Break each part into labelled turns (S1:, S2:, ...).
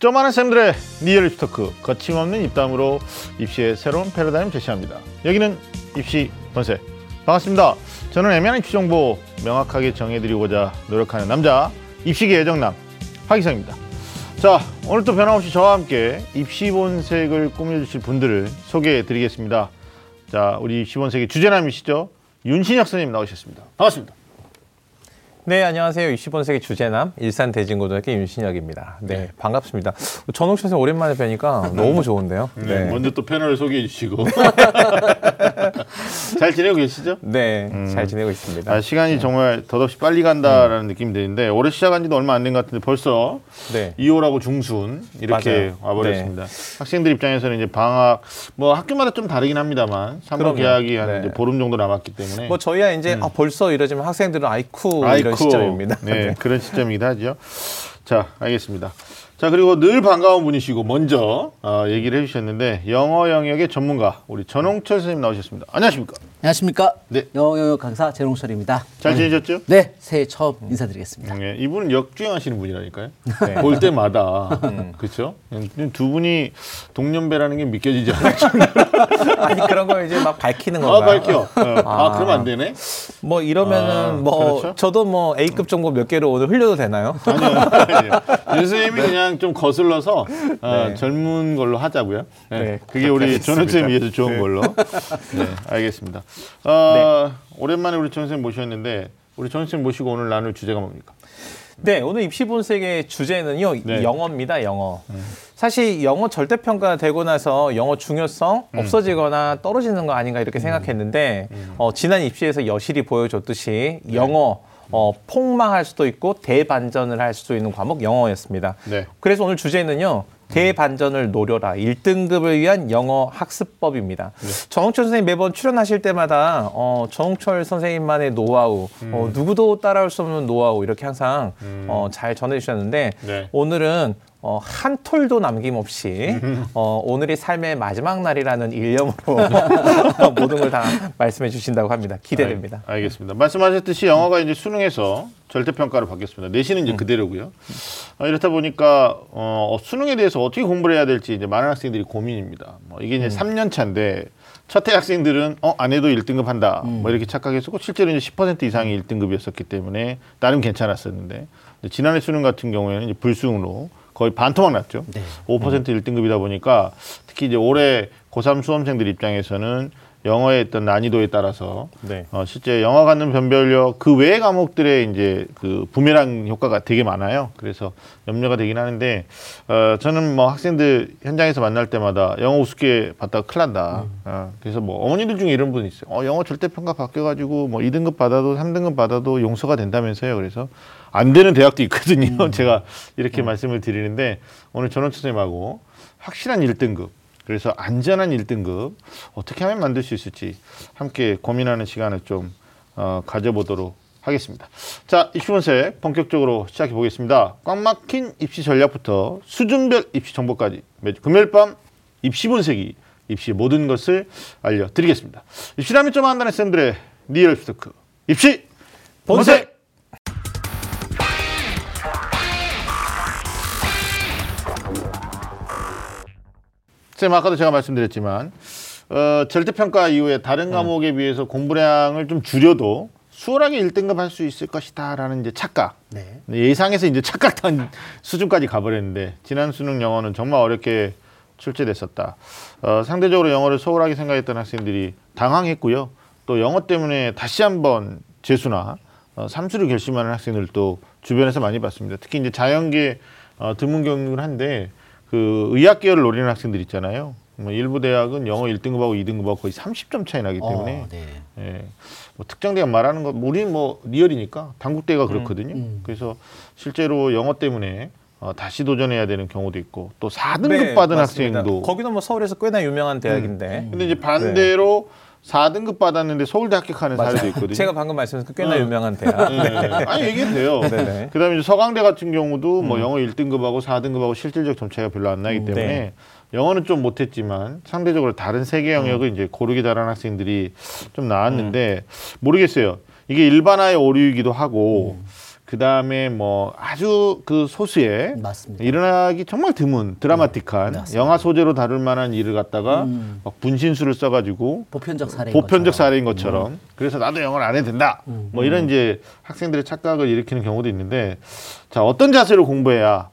S1: 점 많은 쌤들의 real talk 거침없는 입담으로 입시의 새로운 패러다임 제시합니다. 여기는 입시 본색 반갑습니다. 저는 애매한 입시 정보 명확하게 정해드리고자 노력하는 남자 입시계 애정남 하기성입니다. 자 오늘 또 변함없이 저와 함께 입시 본색을 꾸며주실 분들을 소개해드리겠습니다. 자 우리 입시 본색의 주제남이시죠 윤신혁 선생님 나오셨습니다. 반갑습니다.
S2: 네, 안녕하세요. 20번 세기 주제남 일산 대진고등학교 윤신혁입니다. 네, 반갑습니다. 전옥 선생 오랜만에 뵈니까 너무 좋은데요.
S1: 네, 먼저 또 패널을 소개해 주시고 잘 지내고 계시죠?
S2: 네, 잘 지내고 있습니다.
S1: 아, 시간이 정말 덧없이 빨리 간다라는 느낌이 드는데 올해 시작한 지도 얼마 안 된 것 같은데 벌써
S2: 네.
S1: 2월하고 중순 이렇게
S2: 맞아요.
S1: 와버렸습니다. 학생들 입장에서는 이제 방학 뭐 학교마다 좀 다르긴 합니다만 3월
S2: 그럼요.
S1: 개학이 한
S2: 네.
S1: 이제 보름 정도 남았기 때문에
S2: 뭐 저희야 이제 아, 벌써 이러지만 학생들은 아이쿠, 이런 시점입니다.
S1: 네, 그런 시점이기도 하죠. 자, 알겠습니다. 자, 그리고 늘 반가운 분이시고 먼저 어, 얘기를 해주셨는데 영어 영역의 전문가 우리 전홍철 선생님 나오셨습니다. 안녕하십니까?
S3: 안녕하십니까?
S1: 네.
S3: 영어 영역 강사 재롱철입니다.
S1: 잘 지내셨죠?
S3: 네, 새해 처음 인사드리겠습니다.
S1: 네, 이분은 역주행하시는 분이라니까요.
S2: 네.
S1: 볼 때마다 그렇죠. 두 분이 동년배라는 게 믿겨지지 않아요.
S2: 아니 그런 거 이제 막 밝히는
S1: 아
S2: 건가요?
S1: 밝혀. 어. 아, 그러면 안 되네.
S2: 뭐 이러면은
S1: 아,
S2: 뭐
S1: 그렇죠?
S2: 저도 뭐 A급 정보 몇 개를 오늘 흘려도 되나요?
S1: 아니요. 윤 선생님이 그냥 좀 거슬러서 어,
S2: 네.
S1: 젊은 걸로 하자고요. 네.
S2: 네,
S1: 그게 우리
S2: 하겠습니다.
S1: 전 선생님 위해서 좋은 걸로. 네, 알겠습니다. 어, 오랜만에 우리 전 선생님 모셨는데 우리 전 선생님 모시고 오늘 나눌 주제가 뭡니까?
S2: 네, 오늘 입시 본색의 주제는요.
S1: 네.
S2: 영어입니다. 영어. 사실 영어 절대평가 되고 나서 영어 중요성 없어지거나 떨어지는 거 아닌가 이렇게 생각했는데 어, 지난 입시에서 여실히 보여줬듯이 영어 어, 폭망할 수도 있고 대반전을 할 수도 있는 과목 영어였습니다.
S1: 네.
S2: 그래서 오늘 주제는요. 대반전을 노려라. 1등급을 위한 영어 학습법입니다. 정홍철 선생님 매번 출연하실 때마다 어, 정홍철 선생님만의 노하우, 어, 누구도 따라올 수 없는 노하우 이렇게 항상 어, 잘 전해주셨는데
S1: 네.
S2: 오늘은 어, 한 톨도 남김없이 어, 오늘이 삶의 마지막 날이라는 일념으로 모든 걸 다 말씀해 주신다고 합니다. 기대됩니다.
S1: 알, 알겠습니다. 말씀하셨듯이 영어가 이제 수능에서 절대평가로 바뀌었습니다. 내신은 이제 그대로고요. 어, 이렇다 보니까 어, 수능에 대해서 어떻게 공부를 해야 될지 이제 많은 학생들이 고민입니다. 뭐 이게 이제 3년 차인데 첫해 학생들은 어, 안 해도 1등급 한다. 뭐 이렇게 착각했었고 실제로 이제 10% 이상이 1등급이었었기 때문에 나름 괜찮았었는데 지난해 수능 같은 경우에는 불수능으로 거의 반토막 났죠. 5% 1등급이다 보니까 특히 이제 올해 고3 수험생들 입장에서는 영어의 어떤 난이도에 따라서
S2: 네.
S1: 어, 실제 영어 갖는 변별력 그 외의 과목들의 이제 그 부메랑 효과가 되게 많아요. 그래서 염려가 되긴 하는데 어, 저는 뭐 학생들 현장에서 만날 때마다 영어 우습게 봤다가 큰일 난다. 어, 그래서 뭐 어머니들 중에 이런 분이 있어요. 어, 영어 절대평가 바뀌어가지고 뭐 2등급 받아도 3등급 받아도 용서가 된다면서요. 그래서 안 되는 대학도 있거든요. 제가 이렇게 말씀을 드리는데 오늘 전원 선생님하고 확실한 1등급 그래서 안전한 1등급 어떻게 하면 만들 수 있을지 함께 고민하는 시간을 좀 어, 가져보도록 하겠습니다. 자, 입시본색 본격적으로 시작해 보겠습니다. 꽉 막힌 입시 전략부터 수준별 입시 정보까지 매주 금요일 밤 입시본색이 입시의 모든 것을 알려드리겠습니다. 입시라면 좀 한다는 쌤들의 real talk 입시 본색! 쌤 아까도 제가 말씀드렸지만 어, 절대평가 이후에 다른 과목에 비해서 공부량을 좀 줄여도 수월하게 1등급 할 수 있을 것이다라는 이제 착각
S3: 네.
S1: 예상에서 이제 착각한 수준까지 가버렸는데 지난 수능 영어는 정말 어렵게 출제됐었다. 어, 상대적으로 영어를 소홀하게 생각했던 학생들이 당황했고요. 또 영어 때문에 다시 한번 재수나 어, 삼수를 결심하는 학생들도 주변에서 많이 봤습니다. 특히 이제 자연계 어, 드문 경우는 한데 그 의학 계열을 노리는 학생들 있잖아요. 뭐 일부 대학은 영어 1등급하고 2등급하고 거의 30점 차이 나기 때문에
S3: 어, 네.
S1: 예. 뭐 특정 대학 말하는 거 우리는 뭐 리얼이니까 당국대가 그렇거든요.
S3: 음.
S1: 그래서 실제로 영어 때문에 어, 다시 도전해야 되는 경우도 있고 또 4등급
S2: 네,
S1: 받은
S2: 맞습니다.
S1: 학생도
S2: 거기는 뭐 서울에서 꽤나 유명한 대학인데
S1: 근데 이제 반대로 4등급 받았는데 서울대 합격하는 사례도 있거든요.
S2: 제가 방금 말씀드린 꽤나
S1: 어.
S2: 유명한 대학.
S1: 네. 아니 얘기해도 돼요.
S2: 네네.
S1: 그다음에 이제 서강대 같은 경우도 뭐 영어 1등급하고 4등급하고 실질적 점 차이가 별로 안 나기 때문에
S2: 네.
S1: 영어는 좀 못했지만 상대적으로 다른 세계 영역을 이제 고르게 잘하는 학생들이 좀 나왔는데 모르겠어요. 이게 일반화의 오류이기도 하고 그 다음에 뭐 아주 그 소수의
S3: 맞습니다.
S1: 일어나기 정말 드문 드라마틱한
S3: 맞습니다.
S1: 영화 소재로 다룰 만한 일을 갖다가
S3: 음.
S1: 막 분신술을 써가지고
S3: 보편적 사례인
S1: 보편적
S3: 것처럼.
S1: 사례인 것처럼 그래서 나도 영어를 안 해도 된다
S3: 음.
S1: 뭐 이런 이제 학생들의 착각을 일으키는 경우도 있는데 자 어떤 자세로 공부해야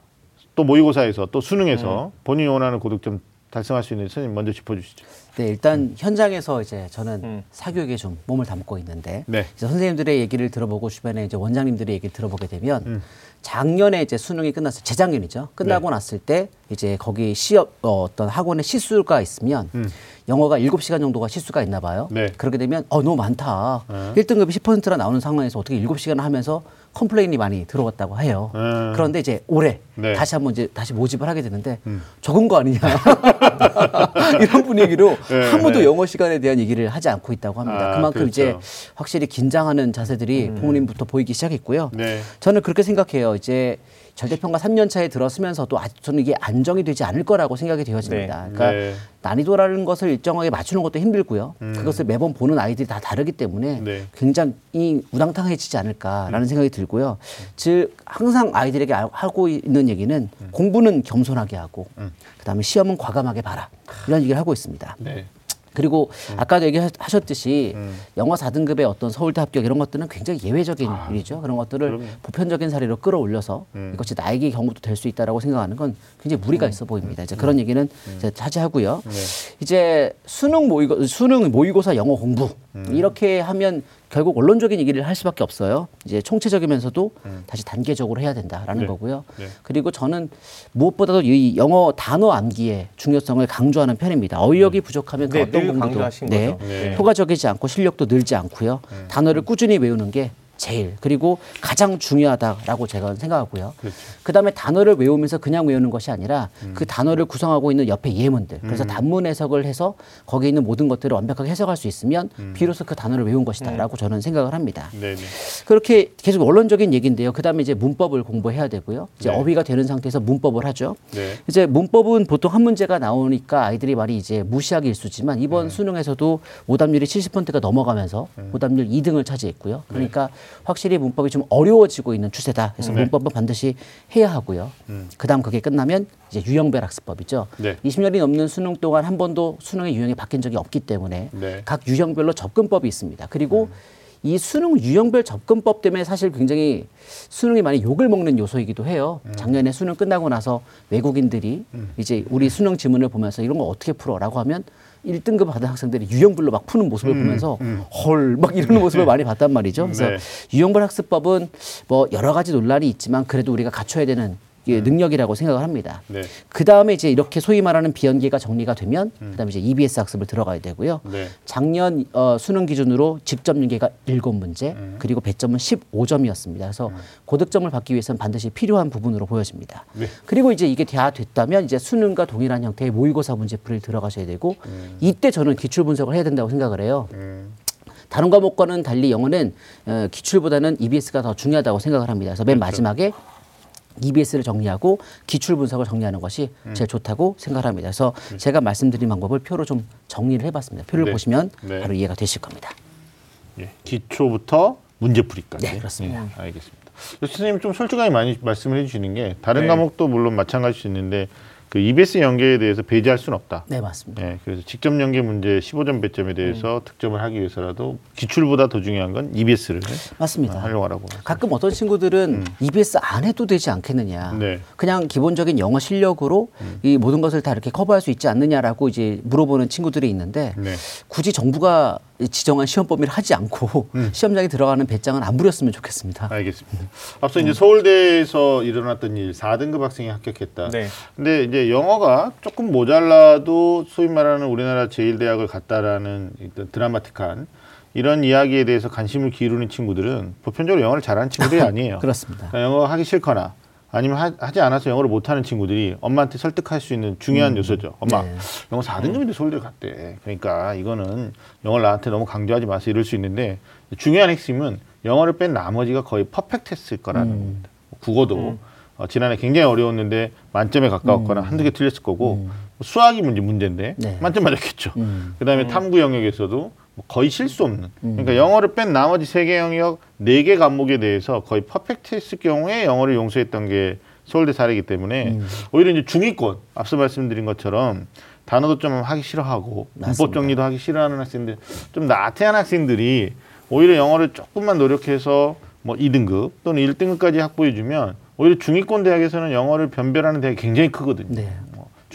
S1: 또 모의고사에서 또 수능에서
S3: 음.
S1: 본인이 원하는 고득점 달성할 수 있는 선생님 먼저 짚어주시죠.
S3: 네, 일단 현장에서 이제 저는
S2: 음.
S3: 사교육에 좀 몸을 담고 있는데
S1: 네.
S3: 이제 선생님들의 얘기를 들어보고 주변에 이제 원장님들의 얘기를 들어보게 되면
S1: 음.
S3: 작년에 이제 수능이 끝났을 재작년이죠. 끝나고
S1: 네.
S3: 났을 때 이제 거기 시업 어, 어떤 학원에 시수가 있으면 영어가 일곱 시간 정도가 시수가 있나 봐요.
S1: 음. 네.
S3: 그렇게 되면 어 너무 많다.
S1: 네.
S3: 일 1등급이 10%나 나오는 상황에서 어떻게 일곱 시간을 하면서 complain이 많이 들어왔다고 해요.
S1: 음.
S3: 그런데 이제 올해
S1: 네.
S3: 다시 한번 이제 다시 모집을 하게 되는데 적은 거 아니냐 이런 분위기로
S1: 네,
S3: 한 번도
S1: 네.
S3: 영어 시간에 대한 얘기를 하지 않고 있다고 합니다.
S1: 아,
S3: 그만큼
S1: 그렇죠.
S3: 이제 확실히 긴장하는 자세들이 부모님부터 보이기 시작했고요.
S1: 네.
S3: 저는 그렇게 생각해요. 이제 절대평가 3년 차에 들었으면서도 아직 저는 이게 안정이 되지 않을 거라고 생각이 되어집니다.
S2: 네.
S3: 그러니까
S1: 네.
S3: 난이도라는 것을 일정하게 맞추는 것도 힘들고요. 그것을 매번 보는 아이들이 다 다르기 때문에
S1: 음. 네.
S3: 굉장히 우당탕해지지 않을까라는 생각이 들고요. 즉 항상 아이들에게 아- 하고 있는 얘기는
S1: 음.
S3: 공부는 겸손하게 하고 그다음에 시험은 과감하게 봐라 이런 얘기를 하고 있습니다.
S1: 네.
S3: 그리고
S1: 음.
S3: 아까도 얘기하셨듯이 영어 4등급의 어떤 서울대 합격 이런 것들은 굉장히 예외적인 일이죠. 그런 것들을
S1: 아, 그럼요. 음.
S3: 보편적인 사례로 끌어올려서 이것이 나에게 경우도 될 수 있다라고 생각하는 건 굉장히 무리가 있어 보입니다. 이제 그런 얘기는 이제 차지하고요.
S1: 음. 네.
S3: 이제 수능 모의고 수능 모의고사 영어 공부
S1: 음.
S3: 이렇게 하면 결국 원론적인 얘기를 할 수밖에 없어요. 이제 총체적이면서도 다시 단계적으로 해야 된다라는
S1: 음. 네.
S3: 거고요.
S1: 네.
S3: 그리고 저는 무엇보다도 이 영어 단어 암기의 중요성을 강조하는 편입니다. 어휘력이 부족하면 그
S2: 네,
S3: 어떤
S2: 늘
S3: 공부도 네.
S1: 네.
S3: 효과적이지 않고 실력도 늘지 않고요. 단어를 꾸준히 외우는 게 제일 그리고 가장 중요하다라고 제가 생각하고요.
S1: 그렇죠.
S3: 그다음에 단어를 외우면서 그냥 외우는 것이 아니라 그 단어를 구성하고 있는 옆에 예문들 그래서 단문 해석을 해서 거기에 있는 모든 것들을 완벽하게 해석할 수 있으면 비로소 그 단어를 외운 것이다라고 저는 생각을 합니다.
S1: 네. 네.
S3: 그렇게 계속 원론적인 얘기인데요. 그다음에 이제 문법을 공부해야 되고요. 이제
S1: 네.
S3: 어휘가 되는 상태에서 문법을 하죠.
S1: 네.
S3: 이제 문법은 보통 한 문제가 나오니까 아이들이 말이 이제 무시하기 일쑤지만 이번
S1: 네.
S3: 수능에서도 오답률이 70%가 넘어가면서
S1: 음.
S3: 오답률 2등을 차지했고요.
S1: 네.
S3: 그러니까 확실히 문법이 좀 어려워지고 있는 추세다. 그래서
S1: 네.
S3: 문법은 반드시 해야 하고요. 그다음 그게 끝나면 이제 유형별 학습법이죠.
S1: 음. 네.
S3: 20년이 넘는 수능 동안 한 번도 수능의 유형이 바뀐 적이 없기 때문에
S1: 네.
S3: 각 유형별로 접근법이 있습니다. 그리고 이 수능 유형별 접근법 때문에 사실 굉장히 수능이 많이 욕을 먹는 요소이기도 해요. 작년에 수능 끝나고 나서 외국인들이 이제 우리 수능 지문을 보면서 이런 거 어떻게 풀어라고 하면 1등급 받은 학생들이 유형별로 막 푸는 모습을 보면서 헐막 이러는 모습을 많이 봤단 말이죠. 그래서
S1: 네.
S3: 유형별 학습법은 뭐 여러 가지 논란이 있지만 그래도 우리가 갖춰야 되는 능력이라고 생각을 합니다.
S1: 네.
S3: 그 다음에 이제 이렇게 소위 말하는 비연계가 정리가 되면 그다음에 이제 EBS 학습을 들어가야 되고요.
S1: 네.
S3: 작년 어, 수능 기준으로 직접 연계가 일곱 문제
S1: 음.
S3: 그리고 배점은 15점이었습니다. 그래서 고득점을 받기 위해서는 반드시 필요한 부분으로 보여집니다.
S1: 네.
S3: 그리고 이제 이게 다 됐다면 이제 수능과 동일한 형태의 모의고사 문제풀이를 들어가셔야 되고 이때 저는 기출 분석을 해야 된다고 생각을 해요.
S1: 음.
S3: 다른 과목과는 달리 영어는 어, 기출보다는 EBS가 더 중요하다고 생각을 합니다. 그래서 맨
S1: 그렇죠.
S3: 마지막에 EBS를 정리하고 기출 분석을 정리하는 것이
S1: 음.
S3: 제일 좋다고 생각을 합니다. 그래서 제가 말씀드린 방법을 표로 좀 정리를 해봤습니다. 표를
S1: 네.
S3: 보시면
S1: 네.
S3: 바로 이해가 되실 겁니다.
S1: 예. 기초부터 문제풀이까지.
S3: 네, 그렇습니다.
S1: 예, 알겠습니다. 선생님 좀 솔직하게 많이 말씀을 해주시는 게 다른
S2: 네.
S1: 과목도 물론 마찬가지일 수 있는데 그 EBS 연계에 대해서 배제할 수는 없다.
S3: 네, 맞습니다.
S1: 예, 그래서 직접 연계 문제 15점 배점에 대해서 득점을 하기 위해서라도 기출보다 더 중요한 건 EBS를
S3: 맞습니다.
S1: 활용하라고.
S3: 가끔 어떤 친구들은 EBS 안 해도 되지 않겠느냐.
S1: 음. 네. 음.
S3: 그냥 기본적인 영어 실력으로 이 모든 것을 다 이렇게 커버할 수 있지 않느냐라고 이제 물어보는 친구들이 있는데
S1: 네.
S3: 굳이 정부가 지정한 시험 범위를 하지 않고
S1: 음.
S3: 시험장에 들어가는 배짱은 안 부렸으면 좋겠습니다.
S1: 알겠습니다. 앞서 이제 서울대에서 일어났던 일, 4등급 학생이 합격했다.
S2: 네.
S1: 근데 이제 영어가 조금 모자라도 소위 말하는 우리나라 제일대학을 갔다라는 일단 드라마틱한 이런 이야기에 대해서 관심을 기울이는 친구들은 보편적으로 영어를 잘하는 친구들이 아니에요.
S3: 그렇습니다.
S1: 그러니까 영어 하기 싫거나 아니면 하, 하지 않아서 영어를 못하는 친구들이 엄마한테 설득할 수 있는 중요한 요소죠. 엄마,
S3: 네.
S1: 영어 4등급인데 서울대 갔대. 그러니까 이거는 영어를 나한테 너무 강조하지 마세요. 이럴 수 있는데 중요한 핵심은 영어를 뺀 나머지가 거의 퍼펙트했을 거라는 겁니다. 국어도 어, 지난해 굉장히 어려웠는데 만점에 가까웠거나 한두 개 틀렸을 거고 수학이 문제 문제인데
S3: 네.
S1: 만점 맞았겠죠.
S3: 음.
S1: 그다음에 탐구 영역에서도 뭐 거의 실수 없는. 그러니까 영어를 뺀 나머지 세 개 영역 네 개 과목에 대해서 거의 퍼펙트 했을 경우에 영어를 용서했던 게 서울대 사례이기 때문에 오히려 이제 중위권 앞서 말씀드린 것처럼 단어도 좀 하기 싫어하고 문법. 정리도 하기 싫어하는 학생들 좀 나태한 학생들이 오히려 영어를 조금만 노력해서 뭐 2등급 또는 1등급까지 확보해 주면 오히려 중위권 대학에서는 영어를 변별하는 대학이 굉장히 크거든요.
S3: 네.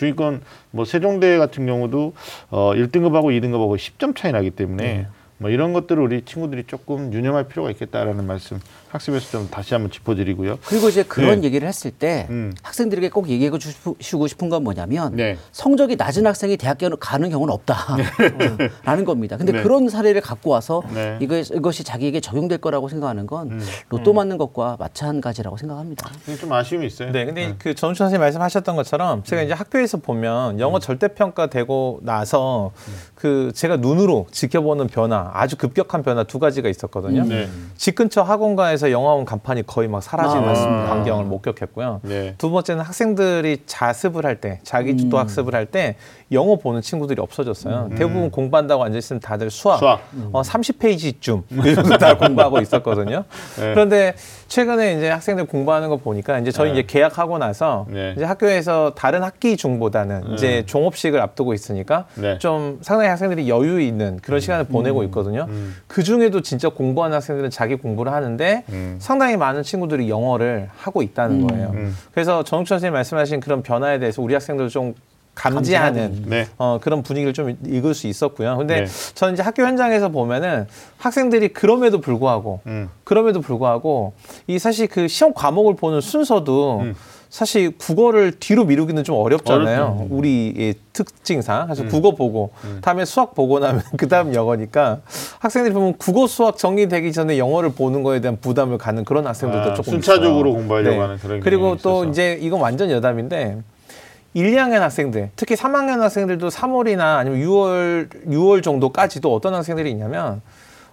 S1: 뭐 중위권 뭐 세종대 같은 경우도 어 1등급하고 2등급하고 10점 차이 나기 때문에
S3: 네.
S1: 뭐 이런 것들을 우리 친구들이 조금 유념할 필요가 있겠다라는 말씀 학습에서 좀 다시 한번 짚어드리고요.
S3: 그리고 이제 그런
S1: 네.
S3: 얘기를 했을 때
S1: 음.
S3: 학생들에게 꼭 얘기해 주시고 싶은 건 뭐냐면
S1: 네.
S3: 성적이 낮은 학생이 대학교 가는 경우는 없다라는 겁니다. 근데
S1: 네.
S3: 그런 사례를 갖고 와서
S1: 네.
S3: 이거 이것이 자기에게 적용될 거라고 생각하는 건 로또 맞는 것과 마찬가지라고 생각합니다.
S1: 좀 아쉬움이 있어요.
S2: 네, 근데 그 전우천 선생님 말씀하셨던 것처럼 제가 이제 학교에서 보면 영어 절대평가 되고 나서 그 제가 눈으로 지켜보는 변화, 아주 급격한 변화 두 가지가 있었거든요.
S1: 네.
S2: 집 근처 학원가에서 영어원 간판이 거의 막 사라지는
S3: 아.
S2: 광경을 목격했고요.
S1: 네.
S2: 두 번째는 학생들이 자습을 할 때, 자기 주도 학습을 할 때 영어 보는 친구들이 없어졌어요. 대부분 공부한다고 앉아 있으면 다들 수학,
S1: 수학.
S2: 어, 30페이지쯤 이렇게 다 공부하고 있었거든요.
S1: 네.
S2: 그런데 최근에 이제 학생들 공부하는 거 보니까 이제 저희
S1: 네.
S2: 이제 계약하고 나서
S1: 네.
S2: 이제 학교에서 다른 학기 중보다는 이제 종업식을 앞두고 있으니까
S1: 네.
S2: 좀 상당히 학생들이 여유 있는 그런 시간을 보내고 있거든요. 그 중에도 진짜 공부하는 학생들은 자기 공부를 하는데
S1: 음.
S2: 상당히 많은 친구들이 영어를 하고 있다는 거예요.
S1: 음.
S2: 그래서 정욱 선생님 말씀하신 그런 변화에 대해서 우리 학생들 좀 감지하는
S1: 네.
S2: 어, 그런 분위기를 좀 읽을 수 있었고요. 근데
S1: 네.
S2: 저는 이제 학교 현장에서 보면은 학생들이 그럼에도 불구하고
S1: 음.
S2: 그럼에도 불구하고 이 사실 그 시험 과목을 보는 순서도
S1: 음.
S2: 사실 국어를 뒤로 미루기는 좀 어렵잖아요.
S1: 어렵죠.
S2: 우리의 특징상.
S1: 음.
S2: 그래서 국어 보고 다음에 수학 보고 나면 그 다음 영어니까 학생들이 보면 국어 수학 정리되기 전에 영어를 보는 거에 대한 부담을 갖는 그런 학생들도
S1: 아,
S2: 조금
S1: 순차적으로
S2: 있어요.
S1: 공부하려고 하는 그런
S2: 그리고 또
S1: 있어서.
S2: 이제 이건 완전 여담인데 1, 2학년 학생들, 특히 3학년 학생들도 3월이나 아니면 6월 6월 정도까지도 어떤 학생들이 있냐면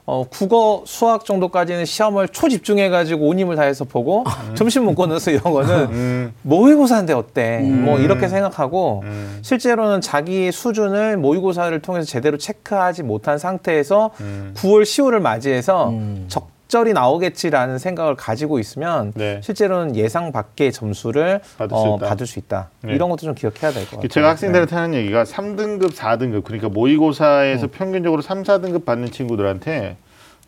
S2: 어, 국어, 수학 정도까지는 시험을 초집중해가지고 온 힘을 다해서 보고 점심 먹고 나서 영어는
S1: 음.
S2: 모의고사인데 어때? 뭐 이렇게 생각하고
S1: 음.
S2: 실제로는 자기의 수준을 모의고사를 통해서 제대로 체크하지 못한 상태에서
S1: 음.
S2: 9월, 10월을 맞이해서 적 절히 나오겠지라는 생각을 가지고 있으면
S1: 네.
S2: 실제로는 예상 밖의 점수를
S1: 받을 수
S2: 어,
S1: 있다.
S2: 받을 수 있다.
S1: 네.
S2: 이런 것도 좀 기억해야 될 것 같아요.
S1: 제가 학생들한테 하는 얘기가 3등급, 4등급 그러니까 모의고사에서 평균적으로 3, 4등급 받는 친구들한테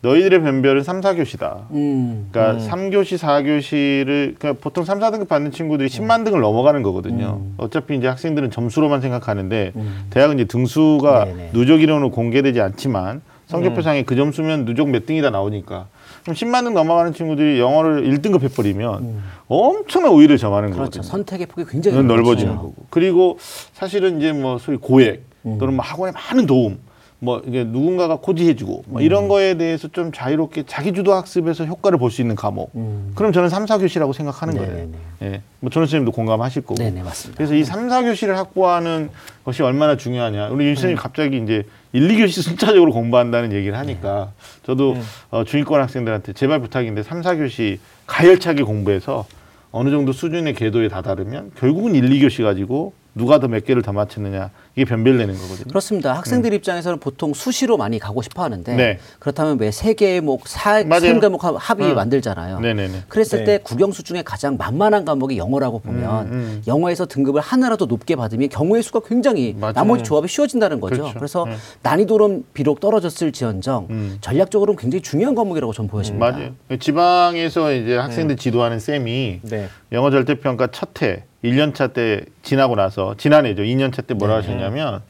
S1: 너희들의 변별은 3, 4교시다.
S3: 음.
S1: 그러니까 삼 3교시, 4교시를 그러니까 보통 3, 4등급 받는 친구들이 10만 등을 넘어가는 거거든요. 어차피 이제 학생들은 점수로만 생각하는데 대학은 이제 등수가
S3: 네네.
S1: 누적 이론으로 공개되지 않지만 성적표상에 그 점수면 누적 몇 등이다 나오니까 그럼 10만 등 넘어가는 친구들이 영어를 1등급 해버리면 엄청난 오의를 점하는
S3: 그렇죠.
S1: 거거든요.
S3: 선택의 폭이 굉장히
S1: 는 넓어지는. 거고. 그리고 사실은 이제 뭐 소위 고액 또는 뭐 학원의 많은 도움 뭐 이게 누군가가 코디해주고 뭐 이런 거에 대해서 좀 자유롭게 자기주도 학습에서 효과를 볼 수 있는 과목. 그럼 저는 삼, 사 교시라고 생각하는 거예요.
S3: 네네네.
S1: 예. 뭐 전원 선생님도 공감하실 거고.
S3: 네네 맞습니다.
S1: 그래서 이 삼, 사 교시를 확보하는 것이 얼마나 중요하냐. 우리 윤 선생님 갑자기 이제 일, 이 교시 순차적으로 공부한다는 얘기를 하니까 저도 어, 중위권 학생들한테 제발 부탁인데 삼, 사 교시 가열차게 공부해서 어느 정도 수준의 궤도에 다다르면 결국은 일, 이 교시 가지고 누가 더 몇 개를 더 맞췄느냐 이게 변별되는 거거든요.
S3: 그렇습니다. 학생들 입장에서는 보통 수시로 많이 가고 싶어 하는데
S1: 네.
S3: 그렇다면 왜 세 개목, 사,
S1: 맞아요.
S3: 세 과목 합- 합의
S1: 음.
S3: 만들잖아요.
S1: 네네네.
S3: 그랬을
S2: 네.
S3: 때 국영수 중에 가장 만만한 과목이 영어라고 보면
S1: 음.
S3: 영어에서 등급을 하나라도 높게 받으면 경우의 수가 굉장히
S1: 맞아요.
S3: 나머지 조합이 쉬워진다는 거죠.
S1: 그렇죠.
S3: 그래서
S1: 네.
S3: 난이도는 비록 떨어졌을지언정
S1: 음.
S3: 전략적으로는 굉장히 중요한 과목이라고 저는 보여집니다.
S1: 맞아요. 지방에서 이제 학생들 지도하는 쌤이
S2: 네.
S1: 영어 절대평가 첫 해, 1년차 때 지나고 나서 지난해죠. 2년차 때 뭐라 하셨냐면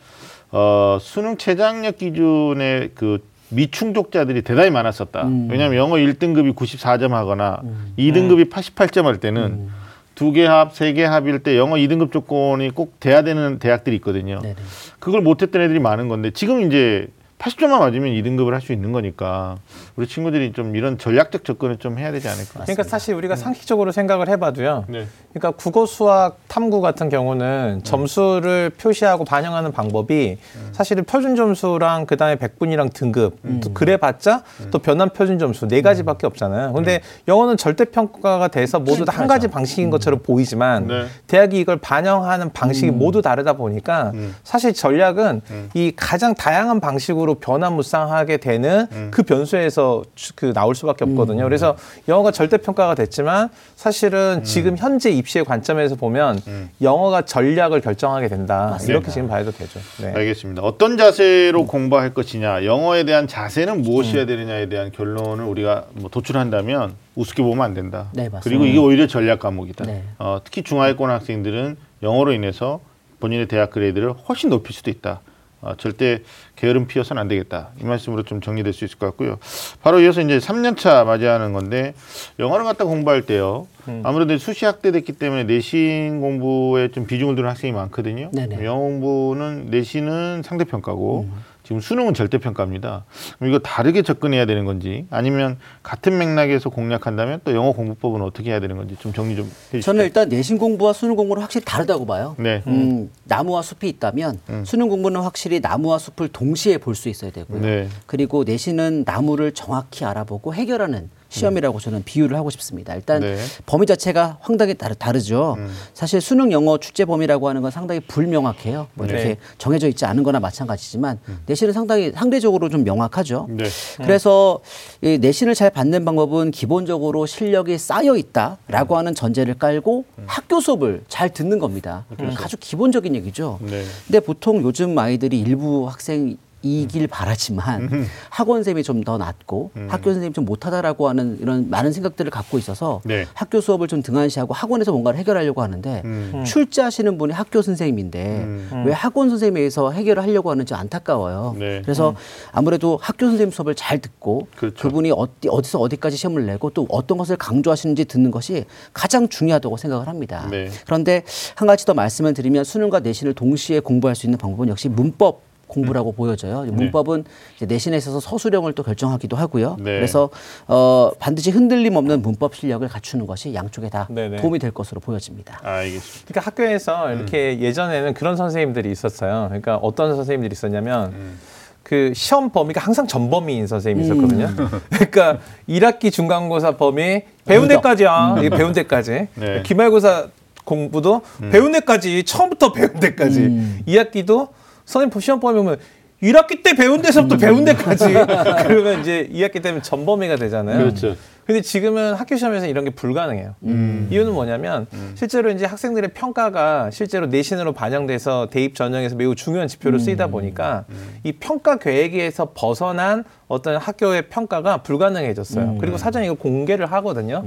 S1: 어, 수능 최장력 기준의 그 미충족자들이 대단히 많았었다. 왜냐하면 영어 1등급이 94점 하거나 2등급이 88점 할 때는 두개 합, 세 개 합일 때 영어 2등급 조건이 꼭 돼야 되는 대학들이 있거든요.
S3: 네네.
S1: 그걸 못했던 애들이 많은 건데 지금 이제 80점만 맞으면 2등급을 할 수 있는 거니까 우리 친구들이 좀 이런 전략적 접근을 좀 해야 되지 않을까.
S2: 그러니까 사실 우리가 상식적으로 생각을 해봐도요.
S1: 네.
S2: 그러니까 국어, 수학, 탐구 같은 경우는 점수를 표시하고 반영하는 방법이 사실은 표준 점수랑 그다음에 백분이랑 등급 또 그래봤자 또 변환 표준 점수 네 가지밖에 없잖아요. 근데 영어는 절대 평가가 돼서 모두 다 한 가지 방식인 것처럼 보이지만
S1: 네.
S2: 대학이 이걸 반영하는 방식이 모두 다르다 보니까 사실 전략은 이 가장 다양한 방식으로 변화무쌍하게 되는 그 변수에서 주- 그 나올 수밖에 없거든요. 그래서 영어가 절대 평가가 됐지만 사실은 지금 현재 입시의 관점에서 보면 영어가 전략을 결정하게 된다. 이렇게 지금 봐도 되죠. 네.
S1: 알겠습니다. 어떤 자세로 공부할 것이냐, 영어에 대한 자세는 무엇이어야 되느냐에 대한 결론을 우리가 뭐 도출한다면 우습게 보면 안 된다.
S3: 네, 맞습니다.
S1: 그리고 이게 오히려 전략 과목이다.
S3: 네.
S1: 어, 특히 중하위권 학생들은 영어로 인해서 본인의 대학 그레이드를 훨씬 높일 수도 있다. 어, 절대 게으름 피워서는 안 되겠다. 이 말씀으로 좀 정리될 수 있을 것 같고요. 바로 이어서 이제 3년차 맞이하는 건데 영어를 갖다 공부할 때요.
S3: 음.
S1: 아무래도 수시 확대됐기 때문에 내신 공부에 좀 비중을 두는 학생이 많거든요.
S3: 네네.
S1: 영어 공부는 내신은 상대평가고
S3: 음.
S1: 지금 수능은 절대평가입니다. 그럼 이거 다르게 접근해야 되는 건지 아니면 같은 맥락에서 공략한다면 또 영어 공부법은 어떻게 해야 되는 건지 좀 정리 좀 해주시죠.
S3: 저는 일단 내신 공부와 수능 공부는 확실히 다르다고 봐요.
S1: 네.
S3: 음, 나무와 숲이 있다면 수능 공부는 확실히 나무와 숲을 동시에 볼 수 있어야 되고요.
S1: 네.
S3: 그리고 내신은 나무를 정확히 알아보고 해결하는 시험이라고 저는 비유를 하고 싶습니다. 일단
S1: 네.
S3: 범위 자체가 상당히 다르, 다르 죠.
S1: 음.
S3: 사실 수능 영어 출제 범위라고 하는 건 상당히 불명확해요. 뭐 이렇게
S2: 네.
S3: 정해져 있지 않은 거나 마찬가지지만 내신은 상당히 상대적으로 좀 명확하죠.
S1: 네.
S3: 그래서 이 내신을 잘 받는 방법은 기본적으로 실력이 쌓여 있다라고 하는 전제를 깔고 학교 수업을 잘 듣는 겁니다. 아주 기본적인 얘기죠.
S1: 네.
S3: 근데 보통 요즘 아이들이 일부 학생 이길 바라지만 학원 선생님이 좀 더 낫고 학교 선생님이 좀 못하다라고 하는 이런 많은 생각들을 갖고 있어서
S1: 네.
S3: 학교 수업을 좀 등한시하고 학원에서 뭔가를 해결하려고 하는데
S1: 음.
S3: 출제하시는 분이 학교 선생님인데 왜 학원 선생님에서 해결을 하려고 하는지 안타까워요.
S1: 네.
S3: 그래서 아무래도 학교 선생님 수업을 잘 듣고
S1: 그렇죠.
S3: 분이 어디, 어디서 어디까지 시험을 내고 또 어떤 것을 강조하시는지 듣는 것이 가장 중요하다고 생각을 합니다.
S1: 네.
S3: 그런데 한 가지 더 말씀을 드리면 수능과 내신을 동시에 공부할 수 있는 방법은 역시 문법 공부라고 보여져요. 문법은 이제 내신에 있어서 서술형을 또 결정하기도 하고요.
S1: 네.
S3: 그래서 어, 반드시 흔들림 없는 문법 실력을 갖추는 것이 양쪽에 다
S2: 네네.
S3: 도움이 될 것으로 보여집니다.
S1: 알겠습니다.
S2: 그러니까 학교에서
S1: 음.
S2: 이렇게 예전에는 그런 선생님들이 있었어요. 그러니까 어떤 선생님들이 있었냐면
S1: 음.
S2: 그 시험 범위가 항상 전범위인 선생님이
S3: 음.
S2: 있었거든요. 그러니까 1학기 중간고사 범위 배운. 데까지야. 이게 배운 데까지.
S1: 음. 네.
S2: 기말고사 공부도 배운 데까지 처음부터 배운 데까지.
S3: 음.
S2: 2학기도 선생님 시험 범위 보면 1학기 때 배운
S3: 음.
S2: 데서부터 배운 데까지. 그러면 이제 2학기 때면 전범위가 되잖아요.
S1: 그렇죠.
S2: 근데 지금은 학교 시험에서 이런 게 불가능해요. 이유는 뭐냐면 실제로 이제 학생들의 평가가 실제로 내신으로 반영돼서 대입 전형에서 매우 중요한 지표로 쓰이다 보니까 이 평가 계획에서 벗어난 어떤 학교의 평가가 불가능해졌어요. 그리고 사전에 이걸 공개를 하거든요.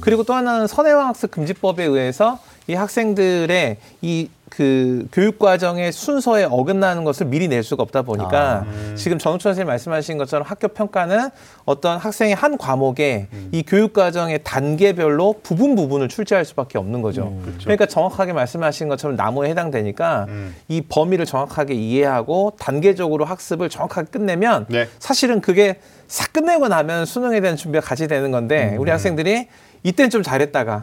S2: 그리고 또 하나는 선행학 학습 금지법에 의해서 이 학생들의 이 그 교육 과정의 순서에 어긋나는 것을 미리 낼 수가 없다 보니까 지금 전우천 선생님 말씀하신 것처럼 학교 평가는 어떤 학생의 한 과목에 이 교육 과정의 단계별로 부분 부분을 출제할 수밖에 없는 거죠. 그러니까 정확하게 말씀하신 것처럼 나무에 해당되니까 이 범위를 정확하게 이해하고 단계적으로 학습을 정확하게 끝내면
S1: 네.
S2: 사실은 그게 싹 끝내고 나면 수능에 대한 준비가 같이 되는 건데 우리 학생들이 이때는 좀 잘했다가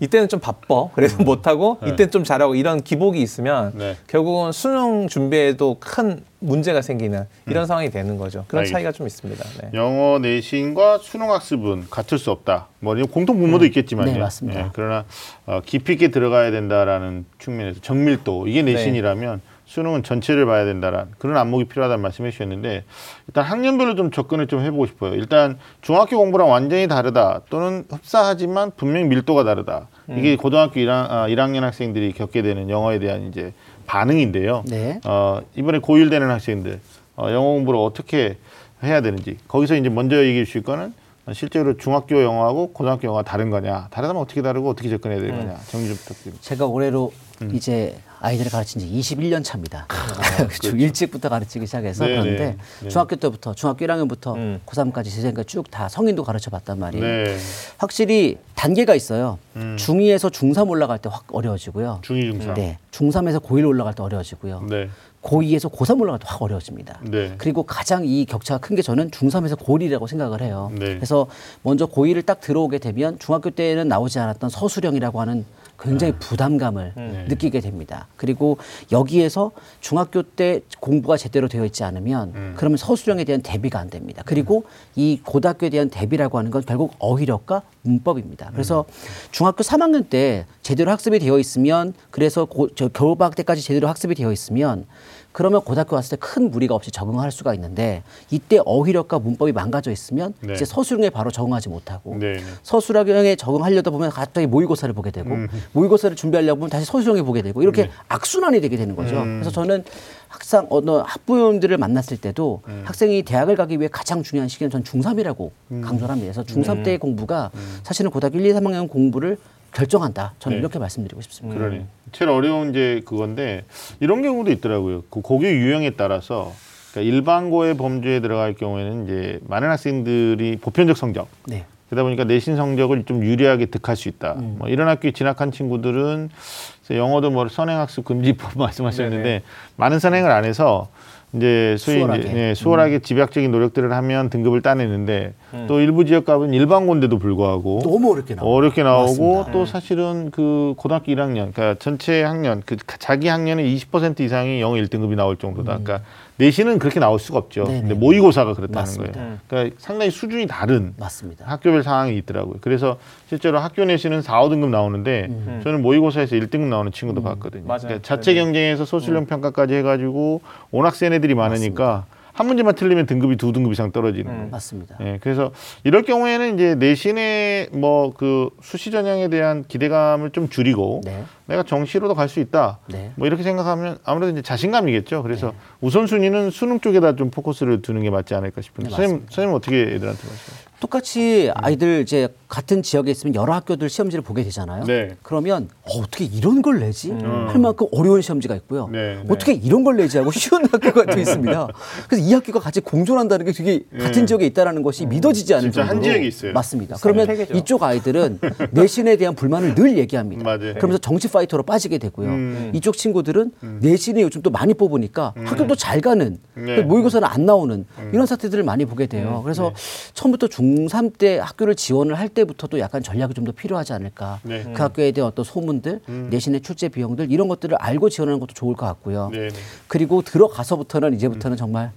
S2: 이때는 좀 바빠 그래서 못하고 이때는 좀 잘하고 이런 기복이 있으면
S1: 네.
S2: 결국은 수능 준비에도 큰 문제가 생기는 이런 상황이 되는 거죠. 그런
S1: 알겠습니다.
S2: 차이가 좀 있습니다. 네.
S1: 영어 내신과 수능 학습은 같을 수 없다. 뭐 공통 분모도 있겠지만요.
S3: 네, 맞습니다.
S1: 예, 그러나 어, 깊이 있게 들어가야 된다라는 측면에서 정밀도 이게 내신이라면 수능은 전체를 봐야 된다라는 그런 안목이 필요하다는 말씀해 주셨는데 일단 학년별로 좀 접근을 좀 해보고 싶어요. 일단 중학교 공부랑 완전히 다르다 또는 흡사하지만 분명히 밀도가 다르다. 이게 고등학교 1학, 아, 1학년 학생들이 겪게 되는 영어에 대한 이제 반응인데요.
S3: 네.
S1: 어, 이번에 고1 되는 학생들 어, 영어 공부를 어떻게 해야 되는지 거기서 이제 먼저 얘기해 주실 거는 실제로 중학교 영어하고 고등학교 영어가 다른 거냐 다르다면 어떻게 다르고 어떻게 접근해야 되는 거냐 정리 좀 부탁드립니다.
S3: 제가 올해로
S1: 음.
S3: 이제 아이들을 가르친 지 21년 차입니다. 좀 일찍부터 가르치기 시작해서
S1: 아, 그렇죠. 네네.
S3: 그런데
S1: 네.
S3: 중학교 때부터 중학교 1학년부터
S2: 음.
S3: 고3까지 제생까 쭉 다 성인도 가르쳐 봤단 말이에요.
S1: 네,
S3: 확실히 단계가 있어요.
S1: 음.
S3: 중2에서 중3 올라갈 때 확 어려워지고요.
S1: 중이 중삼.
S3: 네. 중3에서 고1 올라갈 때 어려워지고요.
S1: 네,
S3: 고2에서 고3 올라갈 때 확 어려워집니다.
S1: 네.
S3: 그리고 가장 이 격차가 큰 게 저는 중3에서 고1이라고 생각을 해요.
S1: 네.
S3: 그래서 먼저 고1을 딱 들어오게 되면 중학교 때는 나오지 않았던 서술형이라고 하는 굉장히 부담감을
S1: 네.
S3: 느끼게 됩니다. 그리고 여기에서 중학교 때 공부가 제대로 되어 있지 않으면
S1: 음.
S3: 그러면 서술형에 대한 대비가 안 됩니다. 그리고 이 고등학교에 대한 대비라고 하는 건 결국 어휘력과 문법입니다. 그래서
S1: 음.
S3: 중학교 3학년 때 제대로 학습이 되어 있으면 그래서 고, 저 겨울방학 때까지 제대로 학습이 되어 있으면 그러면 고등학교 갔을 때 큰 무리가 없이 적응할 수가 있는데 이때 어휘력과 문법이 망가져 있으면
S1: 네.
S3: 이제 서술형에 바로 적응하지 못하고
S1: 네, 네.
S3: 서술형에 적응하려다 보면 갑자기 모의고사를 보게 되고
S1: 음.
S3: 모의고사를 준비하려고 하면 다시 서술형에 보게 되고 이렇게
S1: 네.
S3: 악순환이 되게 되는 거죠.
S1: 음.
S3: 그래서 저는 학상 어느 학부모님들을 만났을 때도
S1: 음.
S3: 학생이 대학을 가기 위해 가장 중요한 시기는 전 중3이라고
S1: 음.
S3: 강조를 합니다. 그래서 중3 때의 공부가 사실은 고등학교 1, 2, 3학년 공부를 결정한다. 저는
S1: 네.
S3: 이렇게 말씀드리고 싶습니다.
S1: 그러네. 제일 어려운 이제 그건데 이런 경우도 있더라고요. 그 고교 유형에 따라서 그러니까 일반고의 범주에 들어갈 경우에는 이제 많은 학생들이 보편적 성적
S3: 네.
S1: 그러다 보니까 내신 성적을 좀 유리하게 득할 수 있다.
S3: 음.
S1: 뭐 이런 학교에 진학한 친구들은 영어도 뭐 선행학습 금지법 말씀하셨는데
S2: 네네.
S1: 많은 선행을 안 해서 이제 소위
S3: 수월하게.
S1: 이제 예, 수월하게 집약적인 노력들을 하면 등급을 따내는데 또 일부 지역 가면 일반고인데도 불구하고
S3: 너무 어렵게 나와요.
S1: 어렵게 나오고
S3: 맞습니다.
S1: 또 사실은 그 고등학교 1학년, 그러니까 전체 학년, 그 자기 학년의 20% 이상이 영어 1등급이 나올 정도다. 그러니까 내신은 그렇게 나올 수가 없죠.
S3: 음. 네네.
S1: 근데 모의고사가 그렇다는
S3: 맞습니다.
S1: 거예요. 그러니까 상당히 수준이 다른
S3: 맞습니다.
S1: 학교별 상황이 있더라고요. 그래서 실제로 학교 내신은 4, 5등급 나오는데
S3: 음.
S1: 저는 모의고사에서 1등급 나오는 친구도 봤거든요.
S2: 맞아요.
S1: 그러니까 자체
S2: 네네.
S1: 경쟁에서
S3: 음.
S1: 소술형 평가까지 해가지고 워낙 센 애들이 많으니까 한 문제만 틀리면 등급이 두 등급 이상 떨어지는 거예요.
S3: 맞습니다.
S1: 예, 그래서 이럴 경우에는 이제 내신의 뭐 그 수시 전형에 대한 기대감을 좀 줄이고
S3: 네.
S1: 내가 정시로도 갈 수 있다.
S3: 네.
S1: 뭐 이렇게 생각하면 아무래도 이제 자신감이겠죠. 그래서 우선순위는 수능 쪽에다 좀 포커스를 두는 게 맞지 않을까 싶은데
S3: 네,
S1: 선생님, 선생님 어떻게 애들한테 말씀하세요?
S3: 똑같이 아이들 이제 같은 지역에 있으면 여러 학교들 시험지를 보게 되잖아요.
S1: 네.
S3: 그러면 어, 어떻게 이런 걸 내지? 할 만큼 어려운 시험지가 있고요.
S1: 네, 네.
S3: 어떻게 이런 걸 내지 하고 쉬운 학교가 또 있습니다. 그래서 이 학교가 같이 공존한다는 게 되게 같은 지역에 있다라는 것이 믿어지지 않을
S1: 네. 진짜 한
S3: 정도로
S1: 지역에 있어요.
S3: 맞습니다. 그러면
S2: 세계죠.
S3: 이쪽 아이들은 내신에 대한 불만을 늘 얘기합니다.
S1: 맞아요.
S3: 그러면서 정치 파이터로 빠지게 되고요.
S1: 음.
S3: 이쪽 친구들은 내신에 요즘 또 많이 뽑으니까 학교도 잘 가는
S1: 네. 음.
S3: 모의고사는 안 나오는 이런 사태들을 많이 보게 돼요. 그래서
S1: 네.
S3: 처음부터 중3 때 학교를 지원을 할 때부터도 약간 전략이 좀 더 필요하지 않을까.
S1: 네. 음.
S3: 그 학교에 대한 어떤 소문들, 내신의 출제 비용들 이런 것들을 알고 지원하는 것도 좋을 것 같고요.
S1: 네, 네.
S3: 그리고 들어가서부터는 이제부터는 정말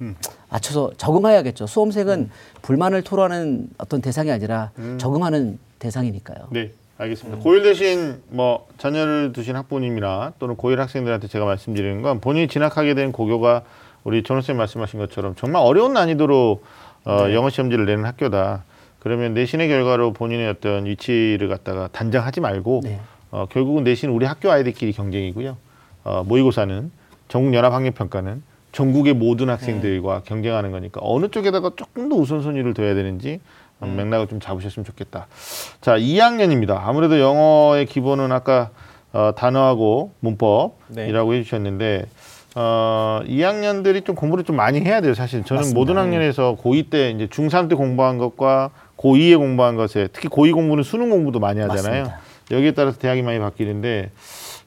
S3: 맞춰서 적응해야겠죠. 수험생은 불만을 토로하는 어떤 대상이 아니라 적응하는 대상이니까요.
S1: 네, 알겠습니다. 고일 대신 뭐 자녀를 두신 학부모님이나 또는 고일 학생들한테 제가 말씀드리는 건 본인이 진학하게 된 고교가 우리 전호 쌤 말씀하신 것처럼 정말 어려운 난이도로 어, 영어 시험지를 내는 학교다. 그러면 내신의 결과로 본인의 어떤 위치를 갖다가 단정하지 말고
S3: 네.
S1: 어, 결국은 내신 우리 학교 아이들끼리 경쟁이고요. 어, 모의고사는 전국 연합 학력 평가는 전국의 모든 학생들과 경쟁하는 거니까 어느 쪽에다가 조금 더 우선순위를 둬야 되는지 어, 맥락을 좀 잡으셨으면 좋겠다. 자, 2학년입니다. 아무래도 영어의 기본은 아까 어, 단어하고 문법이라고 해주셨는데 어, 2학년들이 좀 공부를 좀 많이 해야 돼요. 사실 저는
S3: 맞습니다.
S1: 모든 학년에서 고2 때 이제 중3 때 공부한 것과 고2에 공부한 것에 특히 고2 공부는 수능 공부도 많이 하잖아요.
S3: 맞습니다.
S1: 여기에 따라서 대학이 많이 바뀌는데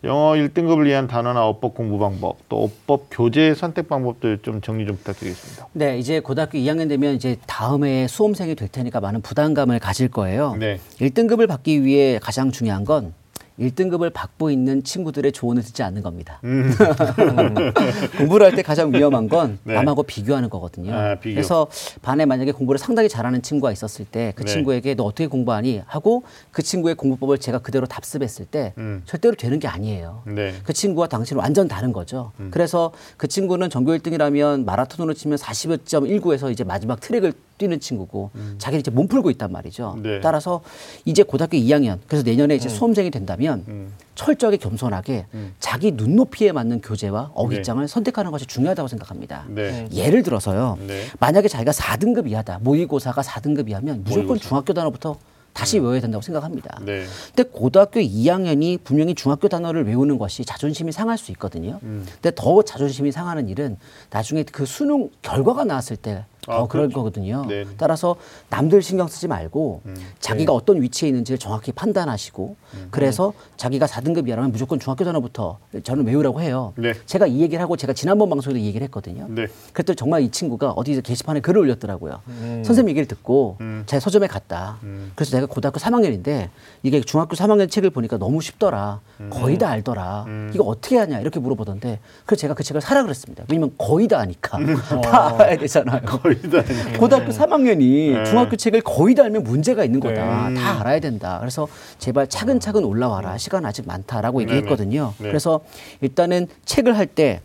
S1: 영어 1등급을 위한 단어나 어법 공부 방법, 또 어법 교재 선택 방법들 좀 정리 좀 부탁드리겠습니다.
S3: 네, 이제 고등학교 2학년 되면 이제 다음에 수험생이 될 테니까 많은 부담감을 가질 거예요.
S1: 네.
S3: 1등급을 받기 위해 가장 중요한 건 1등급을 받고 있는 친구들의 조언을 듣지 않는 겁니다. 공부를 할 때 가장 위험한 건
S1: 음. 네.
S3: 남하고 비교하는 거거든요.
S1: 아, 비교.
S3: 그래서 반에 만약에 공부를 상당히 잘하는 친구가 있었을 때그
S1: 네.
S3: 친구에게 너 어떻게 공부하니 하고 그 친구의 공부법을 제가 그대로 답습했을 때
S1: 음.
S3: 절대로 되는 게 아니에요.
S1: 네.
S3: 그 친구와 당신은 완전 다른 거죠.
S1: 음.
S3: 그래서 그 친구는 전교 1등이라면 마라톤으로 치면 40.19에서 이제 마지막 트랙을 뛰는 친구고 자기는 이제 몸 풀고 있단 말이죠.
S1: 음. 네.
S3: 따라서 이제 고등학교 2학년 그래서 내년에
S1: 음.
S3: 이제 수험생이 된다면 철저하게 겸손하게 자기 눈높이에 맞는 교재와 어휘장을 선택하는 것이 중요하다고 생각합니다.
S1: 네.
S3: 예를 들어서요.
S1: 네.
S3: 만약에 자기가 4등급 이하다. 모의고사가 4등급 이하면 무조건
S1: 모의고사.
S3: 중학교 단어부터 다시 외워야 된다고 생각합니다.
S1: 네.
S3: 근데 고등학교 2학년이 분명히 중학교 단어를 외우는 것이 자존심이 상할 수 있거든요. 근데 더 자존심이 상하는 일은 나중에 그 수능 결과가 나왔을 때 더
S1: 아,
S3: 그럴
S1: 그렇죠.
S3: 거거든요.
S1: 네.
S3: 따라서 남들 신경 쓰지 말고 자기가 어떤 위치에 있는지를 정확히 판단하시고 그래서 자기가 4등급이라면 무조건 중학교 단어부터 저는 외우라고 해요.
S1: 네.
S3: 제가 이 얘기를 하고 제가 지난번 방송에도 이 얘기를 했거든요.
S1: 네.
S3: 그랬더니 정말 이 친구가 어디 게시판에 글을 올렸더라고요. 선생님 얘기를 듣고 제가 서점에 갔다. 그래서 내가 고등학교 3학년인데 이게 중학교 3학년 책을 보니까 너무 쉽더라. 거의 다 알더라. 이거 어떻게 하냐 이렇게 물어보던데 그래서 제가 그 책을 사라 그랬습니다. 왜냐면 거의 다 아니까 다 알아야 되잖아요.
S1: 거의 다
S3: 고등학교 3학년이
S1: 네.
S3: 중학교 책을 거의 다 알면 문제가 있는 거다.
S1: 네.
S3: 다 알아야 된다. 그래서 제발 차근차근 올라와라. 시간 아직 많다라고 얘기했거든요.
S1: 네.
S3: 그래서 일단은 책을 할 때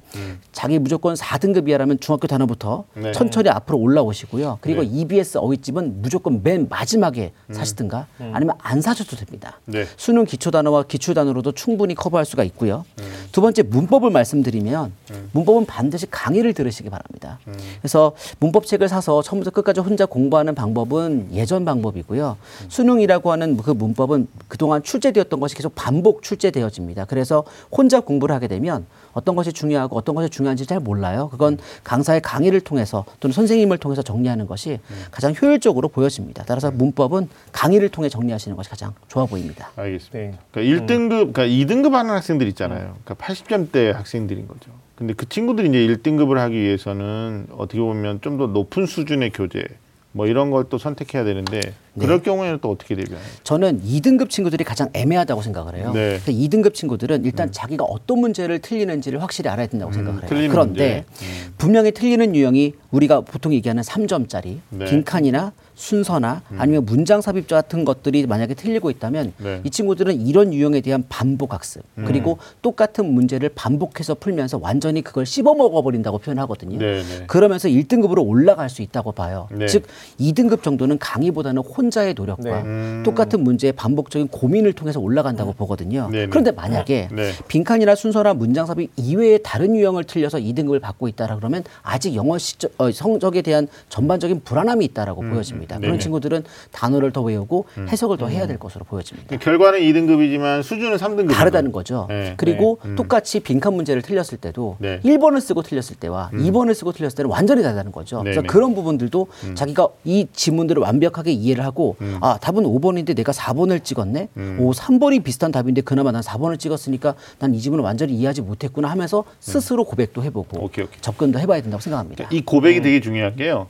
S3: 자기 무조건 4등급이야라면 중학교 단어부터
S1: 네.
S3: 천천히 앞으로 올라오시고요. 그리고
S1: 네.
S3: EBS 어휘집은 무조건 맨 마지막에 사시든가 아니면 안 사셔도 됩니다.
S1: 네.
S3: 수능 기초 단어와 기출 단어로도 충분히 커버할 수가 있고요. 두 번째 문법을 말씀드리면 문법은 반드시 강의를 들으시기 바랍니다. 그래서 문법 책을 사서 처음부터 끝까지 혼자 공부하는 방법은 예전 방법이고요. 수능이라고 하는 그 문법은 그동안 출제되었던 것이 계속 반복 출제되어집니다. 그래서 혼자 공부를 하게 되면 어떤 것이 중요하고 어떤 것이 중요한지 잘 몰라요. 그건 강사의 강의를 통해서 또는 선생님을 통해서 정리하는 것이 가장 효율적으로 보여집니다. 따라서 문법은 강의를 통해 정리하시는 것이 가장 좋아 보입니다.
S1: 알겠습니다.
S2: 네.
S1: 그러니까 1등급, 그러니까 2등급 하는 학생들 있잖아요. 그러니까 80점대 학생들인 거죠. 근데 그 친구들이 이제 1등급을 하기 위해서는 어떻게 보면 좀 더 높은 수준의 교재 뭐 이런 걸 또 선택해야 되는데 그럴 경우에는 또 어떻게 대비하나요?
S3: 저는 2등급 친구들이 가장 애매하다고 생각을 해요.
S1: 네. 음.
S3: 그러니까 2등급 친구들은 일단 자기가 어떤 문제를 틀리는지를 확실히 알아야 된다고 생각을 해요.
S1: 틀리는
S3: 그런데.
S1: 음.
S3: 분명히 틀리는 유형이 우리가 보통 얘기하는 3점짜리
S1: 네. 음.
S3: 빈칸이나 순서나 아니면 문장 삽입자 같은 것들이 만약에 틀리고 있다면
S1: 네.
S3: 이 친구들은 이런 유형에 대한 반복 학습
S1: 음.
S3: 그리고 똑같은 문제를 반복해서 풀면서 완전히 그걸 씹어 먹어 버린다고 표현하거든요.
S1: 네, 네.
S3: 그러면서 1등급으로 올라갈 수 있다고 봐요.
S1: 네.
S3: 즉 2등급 정도는 강의보다는 혼자의 노력과
S2: 네.
S1: 음.
S3: 똑같은 문제의 반복적인 고민을 통해서 올라간다고 보거든요.
S1: 네네.
S3: 그런데 만약에
S1: 네.
S3: 빈칸이나 순서나 문장 삽입 이외의 다른 유형을 틀려서 2등급을 받고 있다라 그러면 아직 영어 시적, 어, 성적에 대한 전반적인 불안함이 있다라고 보여집니다. 그런
S1: 음. 네네. 음.
S3: 친구들은 단어를 더 외우고 해석을 더 해야 될 것으로 보여집니다.
S1: 그러니까 결과는 2등급이지만 수준은 3등급.
S3: 다르다는 거죠.
S1: 네,
S3: 그리고
S1: 네. 음.
S3: 똑같이 빈칸 문제를 틀렸을 때도
S1: 네. 음.
S3: 1번을 쓰고 틀렸을 때와 2번을 쓰고 틀렸을 때는 완전히 다르다는 거죠. 그래서
S1: 네네. 음.
S3: 그런 부분들도 자기가 이 지문들을 완벽하게 이해를 하고
S1: 음.
S3: 아 답은 5번인데 내가 4번을 찍었네. 오 3번이 비슷한 답인데 그나마 난 4번을 찍었으니까 난 이 지문을 완전히 이해하지 못했구나 하면서 스스로 고백도 해보고
S1: 음. 오케이, 오케이.
S3: 접근도 해봐야 된다고 생각합니다.
S1: 그러니까 이 고백이 되게 중요한 게요.